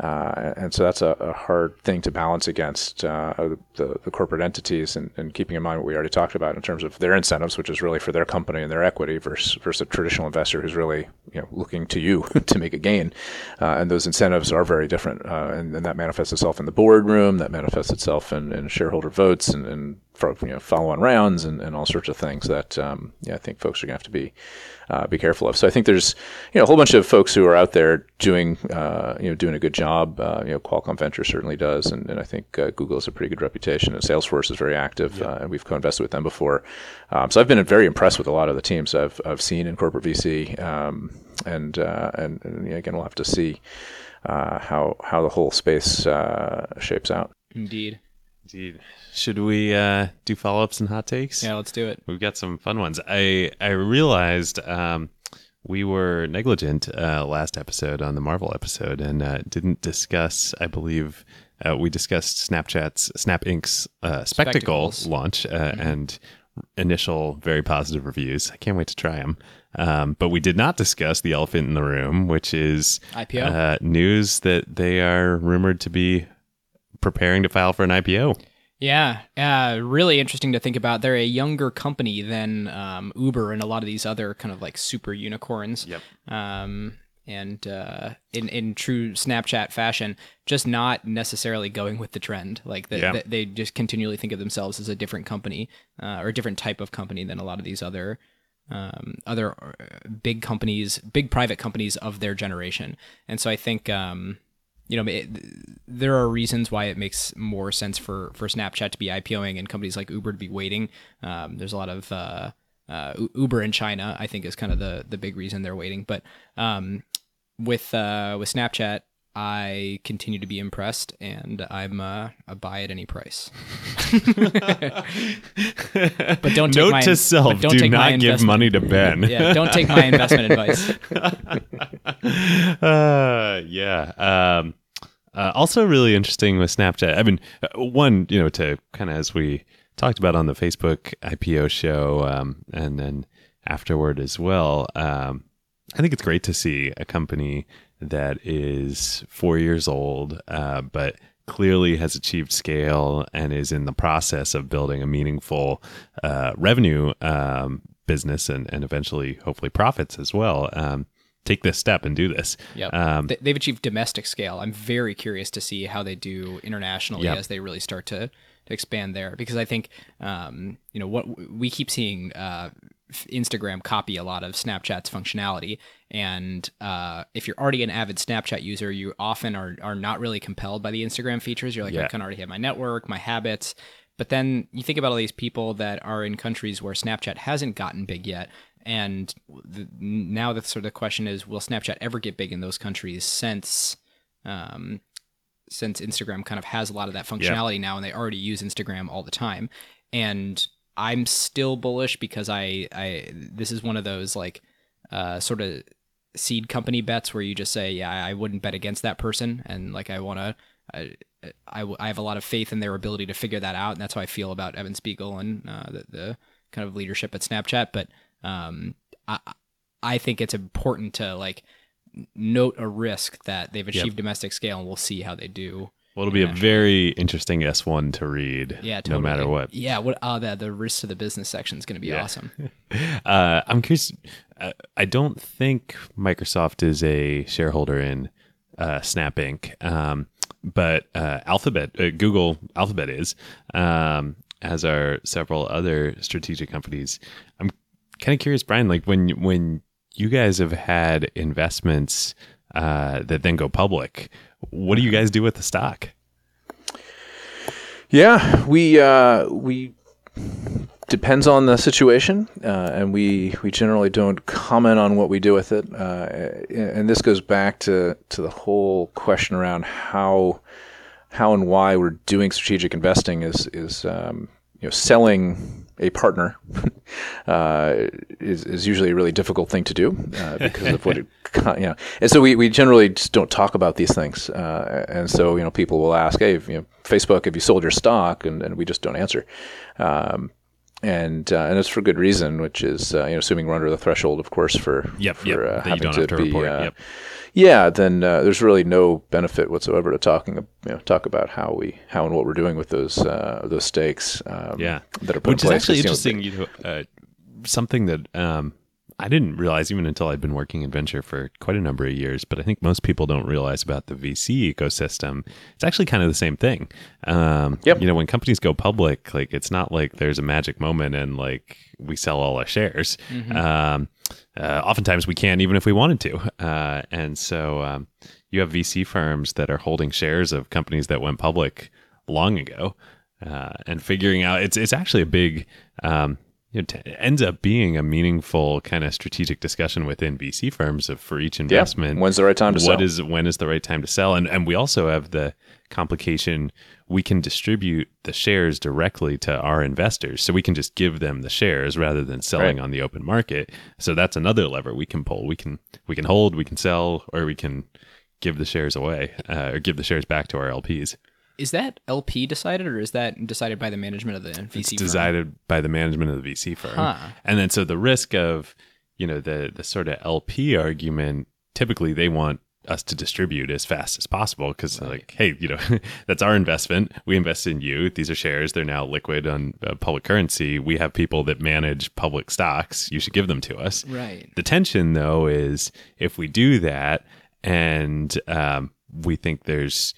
Uh, and so that's a, a, hard thing to balance against uh, the, the, corporate entities and, and, keeping in mind what we already talked about in terms of their incentives, which is really for their company and their equity versus, versus a traditional investor who's really you know, looking to you *laughs* to make a gain. Uh, and those incentives are very different. Uh, and, and, that manifests itself in the boardroom, that manifests itself in, in shareholder votes and, and for, you know, follow-on rounds and, and all sorts of things that um, yeah, I think folks are going to have to be uh, be careful of. So I think there's you know a whole bunch of folks who are out there doing uh, you know doing a good job. Uh, you know, Qualcomm Venture certainly does, and, and I think uh, Google has a pretty good reputation, and Salesforce is very active, yeah. Uh, and we've co-invested with them before. Um, so I've been very impressed with a lot of the teams I've I've seen in corporate VC, um, and, uh, and, and again we'll have to see how how the whole space shapes out. Indeed. Indeed. Should we uh, do follow ups and hot takes? Yeah, let's do it. We've got some fun ones. I I realized um, we were negligent uh, last episode on the Marvel episode and uh, didn't discuss. I believe uh, we discussed Snapchat's Snap Inc.'s uh, spectacle Spectacles. launch uh, mm-hmm. and initial very positive reviews. I can't wait to try them. Um, but we did not discuss the elephant in the room, which is IPO news that they are rumored to be preparing to file for an IPO. Yeah, uh, really interesting to think about. They're a younger company than um, Uber and a lot of these other kind of like super unicorns. Yep. Um, and uh, in in true Snapchat fashion, just not necessarily going with the trend. Like the, yeah. the, they just continually think of themselves as a different company uh, or a different type of company than a lot of these other um, other uh, big companies, big private companies of their generation. And so I think um, you know, it, there are reasons why it makes more sense for for Snapchat to be IPOing and companies like Uber to be waiting. Um, there's a lot of uh, uh, Uber in China, I think, is kind of the the big reason they're waiting. But um, with uh, with Snapchat, I continue to be impressed, and I'm uh, a buy at any price. *laughs* but don't take note my, to self: don't do not give money to Ben. yeah, don't take my investment advice. *laughs* uh, yeah. Um, uh, also, really interesting with Snapchat. I mean, uh, one, you know, to kind of as we talked about on the Facebook IPO show, um, and then afterward as well. Um, I think it's great to see a company that is four years old, uh, but clearly has achieved scale and is in the process of building a meaningful uh, revenue um, business and, and eventually, hopefully, profits as well. Um, take this step and do this. Yeah, um, they've achieved domestic scale. I'm very curious to see how they do internationally yep. as they really start to, to expand there because I think um, you know what we keep seeing uh, Instagram copy a lot of Snapchat's functionality. And uh, if you're already an avid Snapchat user, you often are, are not really compelled by the Instagram features. You're like, yeah. I can already have my network, my habits. But then you think about all these people that are in countries where Snapchat hasn't gotten big yet. And the, now the sort of question is, will Snapchat ever get big in those countries since um, since Instagram kind of has a lot of that functionality yeah. now and they already use Instagram all the time. And I'm still bullish because I I this is one of those like uh, sort of seed company bets where you just say yeah I wouldn't bet against that person and like I want to I, I, I have a lot of faith in their ability to figure that out and that's how I feel about Evan Spiegel and uh, the, the kind of leadership at Snapchat but um, I I think it's important to like note a risk that they've achieved yep. domestic scale and we'll see how they do well, it'll be a very interesting S1 to read. Yeah, totally. no matter what. Yeah, what? Oh, the the risks to the business section is going to be yeah. awesome. *laughs* uh, I'm curious. I don't think Microsoft is a shareholder in uh, Snap Inc. Um, but uh, Alphabet, uh, Google Alphabet is, um, as are several other strategic companies. I'm kind of curious, Brian. Like when when you guys have had investments uh, that then go public what do you guys do with the stock? Yeah, we uh, we depends on the situation, uh, and we we generally don't comment on what we do with it. Uh, and this goes back to to the whole question around how how and why we're doing strategic investing is is um, you know selling a partner *laughs* uh, is, is usually a really difficult thing to do uh, because of what it, *laughs* you know. And so we, we generally just don't talk about these things. Uh, and so, you know, people will ask, hey, you know, Facebook, have you sold your stock? And, and we just don't answer. Um, and uh, and it's for good reason, which is uh, you know assuming we're under the threshold, of course, for yep, for yep, uh, having to, to be yep yeah, then uh, there's really no benefit whatsoever to talking, you know, talk about how we, how and what we're doing with those uh, those stakes. Um, Yeah. that are put Which in is place. actually you know, interesting. You know, uh, something that um, I didn't realize even until I'd been working in venture for quite a number of years. But I think most people don't realize about the VC ecosystem. It's actually kind of the same thing. Um, Yep. You know, when companies go public, like it's not like there's a magic moment and like we sell all our shares. Um, uh, oftentimes we can't even if we wanted to. Uh, and so um, you have VC firms that are holding shares of companies that went public long ago uh, and figuring out it's it's actually a big um, you know, t- it ends up being a meaningful kind of strategic discussion within VC firms of for each yeah, investment. when's the right time to What sell? is when is the right time to sell? And and we also have the complication we can distribute the shares directly to our investors, so we can just give them the shares rather than selling Right. on the open market. So that's another lever we can pull. We can we can hold, we can sell, or we can give the shares away uh, or give the shares back to our LPs. Is that LP decided, or is that decided by the management of the VC? it's firm? decided by the management of the VC firm. Huh. And then so the risk of, you know, the the sort of LP argument, typically they want us to distribute as fast as possible because like, hey, you know, *laughs* that's our investment. We invest in you. These are shares. They're now liquid on uh, public currency. We have people that manage public stocks. You should give them to us. Right. The tension, though, is if we do that and um, we think there's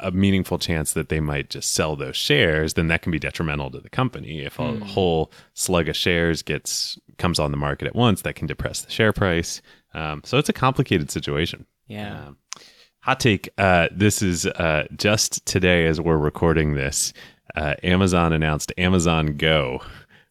a meaningful chance that they might just sell those shares, then that can be detrimental to the company. If a whole slug of shares gets comes on the market at once, that can depress the share price. Um, so it's a complicated situation. Yeah. Um, hot take. Uh, this is uh, just today as we're recording this. Uh, Amazon announced Amazon Go.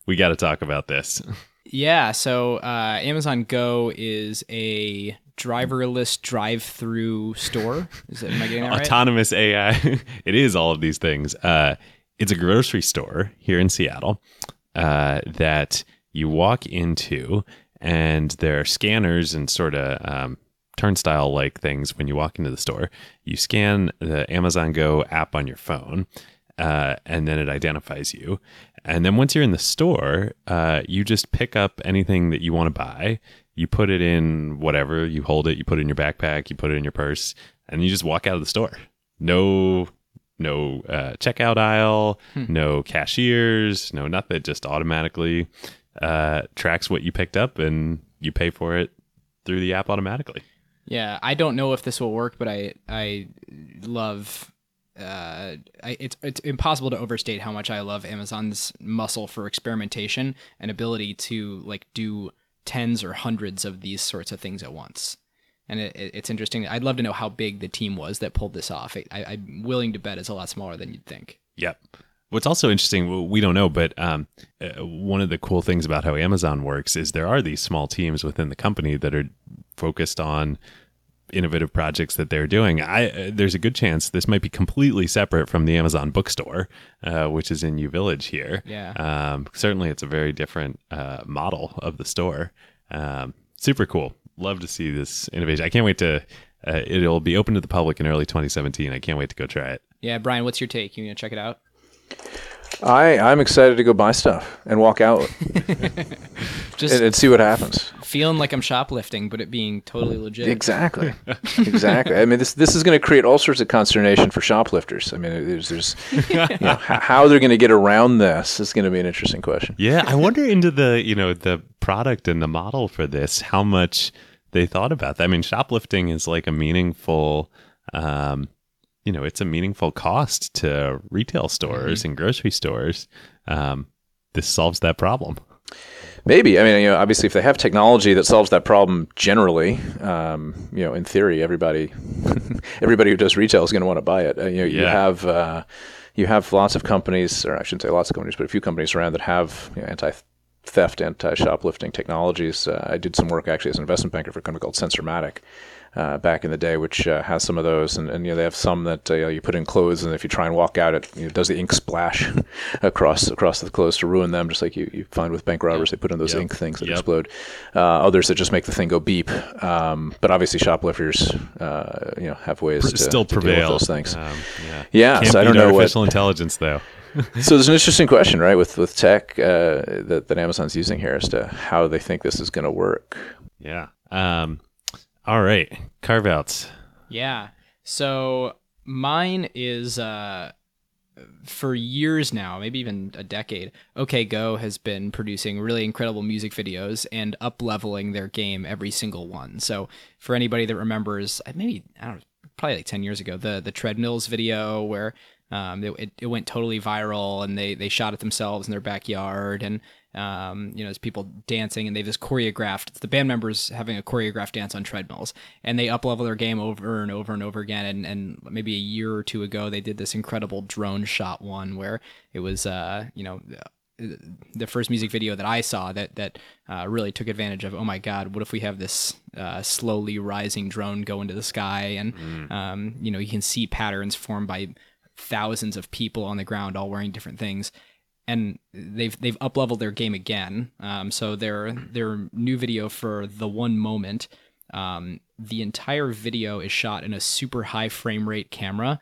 We got to talk about this. *laughs* Yeah, so uh, Amazon Go is a driverless drive-through store. Is that, am I getting that right? autonomous AI. *laughs* it is all of these things. Uh, it's a grocery store here in Seattle uh, that you walk into, and there are scanners and sort of um, turnstile like things when you walk into the store. You scan the Amazon Go app on your phone. Uh, and then it identifies you. And then once you're in the store, uh, you just pick up anything that you want to buy. You put it in whatever, you hold it, you put it in your backpack, you put it in your purse, and you just walk out of the store. No, no uh, checkout aisle, no cashiers, no nothing. Just automatically uh, tracks what you picked up, and you pay for it through the app automatically. Yeah, I don't know if this will work, but I I love. Uh, I, it's it's impossible to overstate how much I love Amazon's muscle for experimentation and ability to like do tens or hundreds of these sorts of things at once. And it, it- it's interesting. I'd love to know how big the team was that pulled this off. I, I'm willing to bet it's a lot smaller than you'd think. Yep. What's also interesting, we don't know, but um, uh, one of the cool things about how Amazon works is there are these small teams within the company that are focused on innovative projects that they're doing. I uh, there's a good chance this might be completely separate from the Amazon bookstore, uh, which is in U Village here. Yeah. Um, certainly, it's a very different uh, model of the store. Um, super cool. Love to see this innovation. I can't wait to. Uh, it'll be open to the public in early 2017. I can't wait to go try it. Yeah, Brian, what's your take? You gonna check it out? I I'm excited to go buy stuff and walk out *laughs* Just and, and see what happens. feeling like I'm shoplifting, but it being totally legit. Exactly, *laughs* exactly. I mean, this this is going to create all sorts of consternation for shoplifters. I mean, there's there's you know, *laughs* h- how they're going to get around this is going to be an interesting question. Yeah, I wonder into the you know the product and the model for this, how much they thought about that. I mean, shoplifting is like a meaningful, um, you know, it's a meaningful cost to retail stores and grocery stores. Um, this solves that problem. Maybe. I mean, you know, obviously, if they have technology that solves that problem generally, um, you know, in theory, everybody, *laughs* everybody who does retail is going to want to buy it. Uh, you know, you have, uh, you have lots of companies, or I shouldn't say lots of companies, but a few companies around that have you know, anti theft, anti shoplifting technologies. Uh, I did some work actually as an investment banker for a company called Sensormatic. Uh, back in the day, which uh, has some of those, and, and you know they have some that uh, you, know, you put in clothes, and if you try and walk out, it you know, does the ink splash *laughs* across across the clothes to ruin them, just like you, you find with bank robbers. They put in those Yep. ink things that Yep. explode. Uh, others that just make the thing go beep. Um, but obviously, shoplifters, uh, you know, have ways to Still to prevail. those things. Um, yeah. yeah, so I don't know what. artificial intelligence though. *laughs* So there's an interesting question, right, with with tech uh, that that Amazon's using here as to how they think this is going to work. Yeah. Um, All right, carve outs. Yeah. So mine is uh, for years now, maybe even a decade. OK Go has been producing really incredible music videos and up leveling their game every single one. So for anybody that remembers, uh, maybe I don't know, probably like ten years ago, the the treadmills video where um, it, it went totally viral and they, they shot it themselves in their backyard and um, you know, there's people dancing and they've just choreographed. The band members having a choreographed dance on treadmills, and they up level their game over and over and over again. And, and maybe a year or two ago, they did this incredible drone shot one where it was, uh, you know, the first music video that I saw that that uh, really took advantage of. Oh my God, what if we have this uh, slowly rising drone go into the sky, and mm. um, you know you can see patterns formed by thousands of people on the ground all wearing different things and they've they've up leveled their game again. Um, so their their new video for the one moment, um, the entire video is shot in a super high frame rate camera.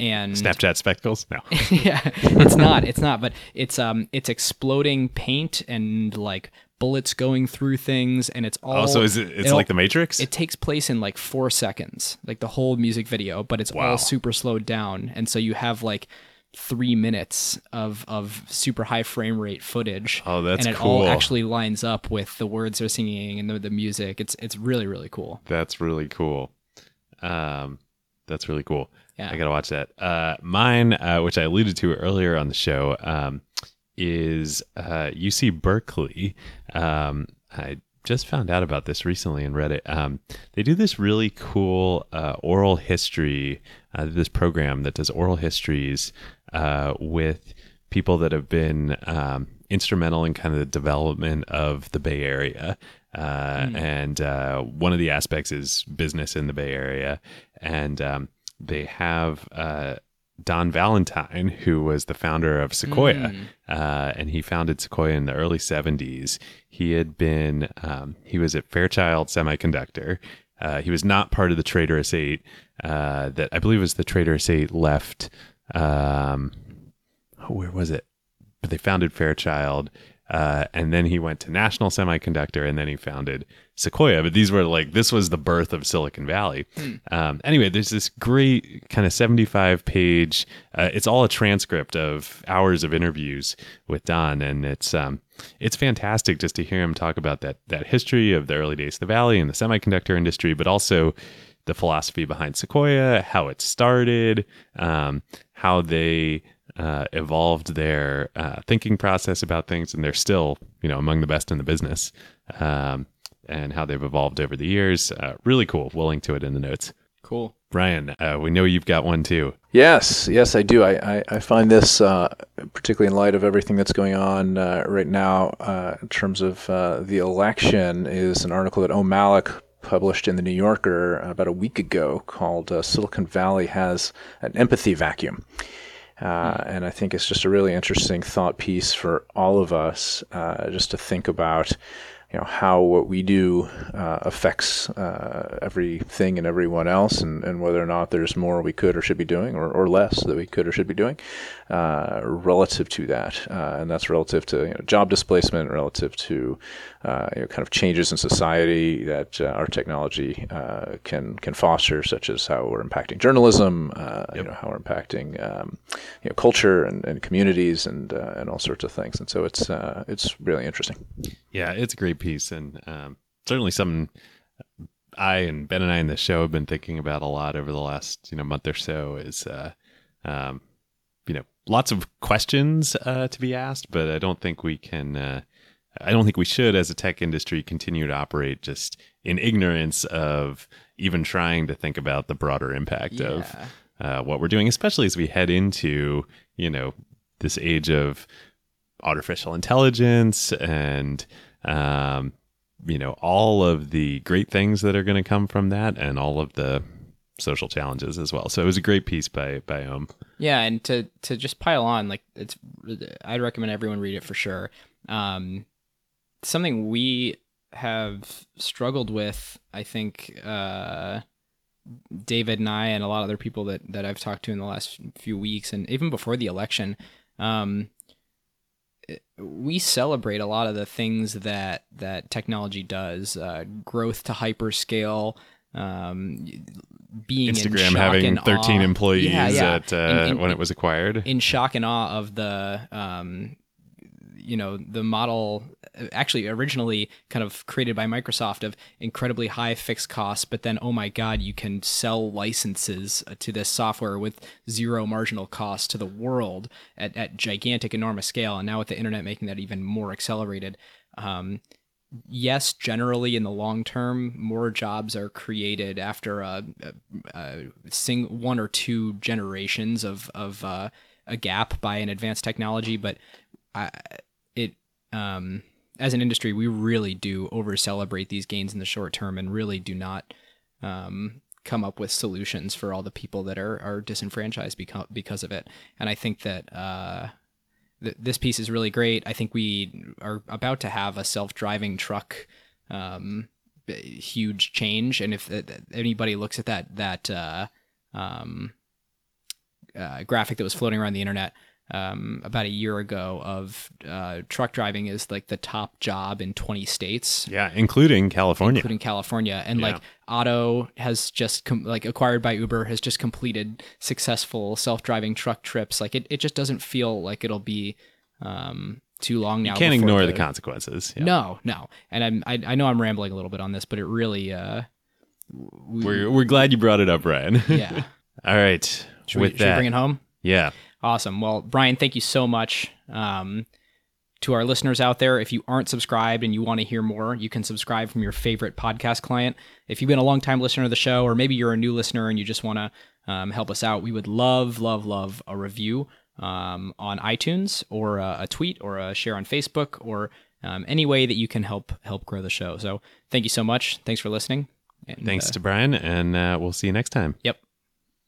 And Snapchat spectacles? No. *laughs* yeah, it's not. It's not. But it's um, it's exploding paint and like bullets going through things, and it's all. Also, is it? It's like the Matrix. It takes place in like four seconds, like the whole music video, but it's wow. all super slowed down, and so you have like three minutes of of super high frame rate footage. Oh, that's and it cool. all actually lines up with the words they're singing and the, the music. It's it's really really cool. That's really cool. Um, that's really cool. Yeah, I gotta watch that. Uh, mine, uh, which I alluded to earlier on the show, um, is uh, UC Berkeley. Um, I just found out about this recently and read it. Um, they do this really cool uh, oral history, uh, this program that does oral histories uh, with people that have been um, instrumental in kind of the development of the Bay Area. Mm. And uh, one of the aspects is business in the Bay Area. And um, they have uh, Don Valentine, who was the founder of Sequoia, mm. uh, and he founded Sequoia in the early 70s. He had been, um, he was at Fairchild Semiconductor. Uh, he was not part of the Traitorous Eight uh, that I believe was the Traitorous Eight left. Um, where was it? But they founded Fairchild. Uh, and then he went to National Semiconductor, and then he founded Sequoia. But these were like this was the birth of Silicon Valley. Hmm. Um, anyway, there's this great kind of 75 page. Uh, it's all a transcript of hours of interviews with Don, and it's um, it's fantastic just to hear him talk about that that history of the early days of the Valley and the semiconductor industry, but also the philosophy behind Sequoia, how it started, um, how they uh, evolved their uh, thinking process about things, and they're still, you know, among the best in the business. Um, and how they've evolved over the years. Uh, really cool. We'll link to it in the notes. Cool. Brian, uh, we know you've got one too. Yes, yes, I do. I, I, I find this, uh, particularly in light of everything that's going on uh, right now uh, in terms of uh, the election, is an article that Om Malik published in the New Yorker about a week ago called Silicon Valley Has an Empathy Vacuum. Uh, and I think it's just a really interesting thought piece for all of us, uh, just to think about, you know, how what we do uh, affects uh, everything and everyone else, and, and whether or not there's more we could or should be doing, or, or less that we could or should be doing, uh, relative to that. Uh, and that's relative to you know, job displacement, relative to uh, you know, kind of changes in society that uh, our technology uh, can can foster, such as how we're impacting journalism, uh, yep. you know, how we're impacting um, you know, culture and, and communities and and all sorts of things. And so it's it's really interesting. Yeah, it's a great piece and um, certainly something I and Ben and I in the show have been thinking about a lot over the last you know month or so. Is um, lots of questions uh, to be asked, but I don't think we can. Uh, I don't think we should, as a tech industry, continue to operate just in ignorance of even trying to think about the broader impact yeah. of uh, what we're doing, especially as we head into you know this age of artificial intelligence and um, you know all of the great things that are going to come from that, and all of the social challenges as well. So it was a great piece by by Om. Yeah, and to to just pile on, like it's, I'd recommend everyone read it for sure. Um, something we have struggled with, I think, uh, David and I, and a lot of other people that that I've talked to in the last few weeks, and even before the election, um, we celebrate a lot of the things that that technology does. Uh, growth to hyperscale. Um, being in Instagram having and 13 awe. employees Yeah, yeah. At, uh, In- in- when it was acquired. in shock and awe of the um, you know the model actually originally kind of created by Microsoft of incredibly high fixed costs but then oh my god you can sell licenses to this software with zero marginal cost to the world at, at gigantic enormous scale and now with the internet making that even more accelerated um, yes, generally in the long term, more jobs are created after a, a, a sing one or two generations of of uh, a gap by an advanced technology. But I, it um, as an industry, we really do over celebrate these gains in the short term and really do not. Um, come up with solutions for all the people that are, are disenfranchised because, because of it. And I think that uh, th- this piece is really great. I think we are about to have a self-driving truck um, huge change, and if uh, anybody looks at that that uh, um, uh, graphic that was floating around the internet um, about a year ago of uh, truck driving is like the top job in 20 states yeah, including California. including California. And Yeah. like Otto has just com- like acquired by Uber has just completed successful self-driving truck trips. Like it, it just doesn't feel like it'll be um, too long now. you can't ignore the, consequences. Yeah. No, no. And I'm, I, I know I'm rambling a little bit on this, but it really, uh, we, We're, we're glad you brought it up, Ryan. yeah. *laughs* All right. Should, With we, should we bring it home? yeah. Awesome. Well, Brian, thank you so much. Um, to our listeners out there, if you aren't subscribed and you want to hear more, you can subscribe from your favorite podcast client. If you've been a long time listener to the show, or maybe you're a new listener and you just want to um, help us out, we would love, love, love a review um, on iTunes or a, a tweet or a share on Facebook or um, any way that you can help help grow the show. So thank you so much. Thanks for listening. And, Thanks uh, to Brian, and uh, we'll see you next time. Yep.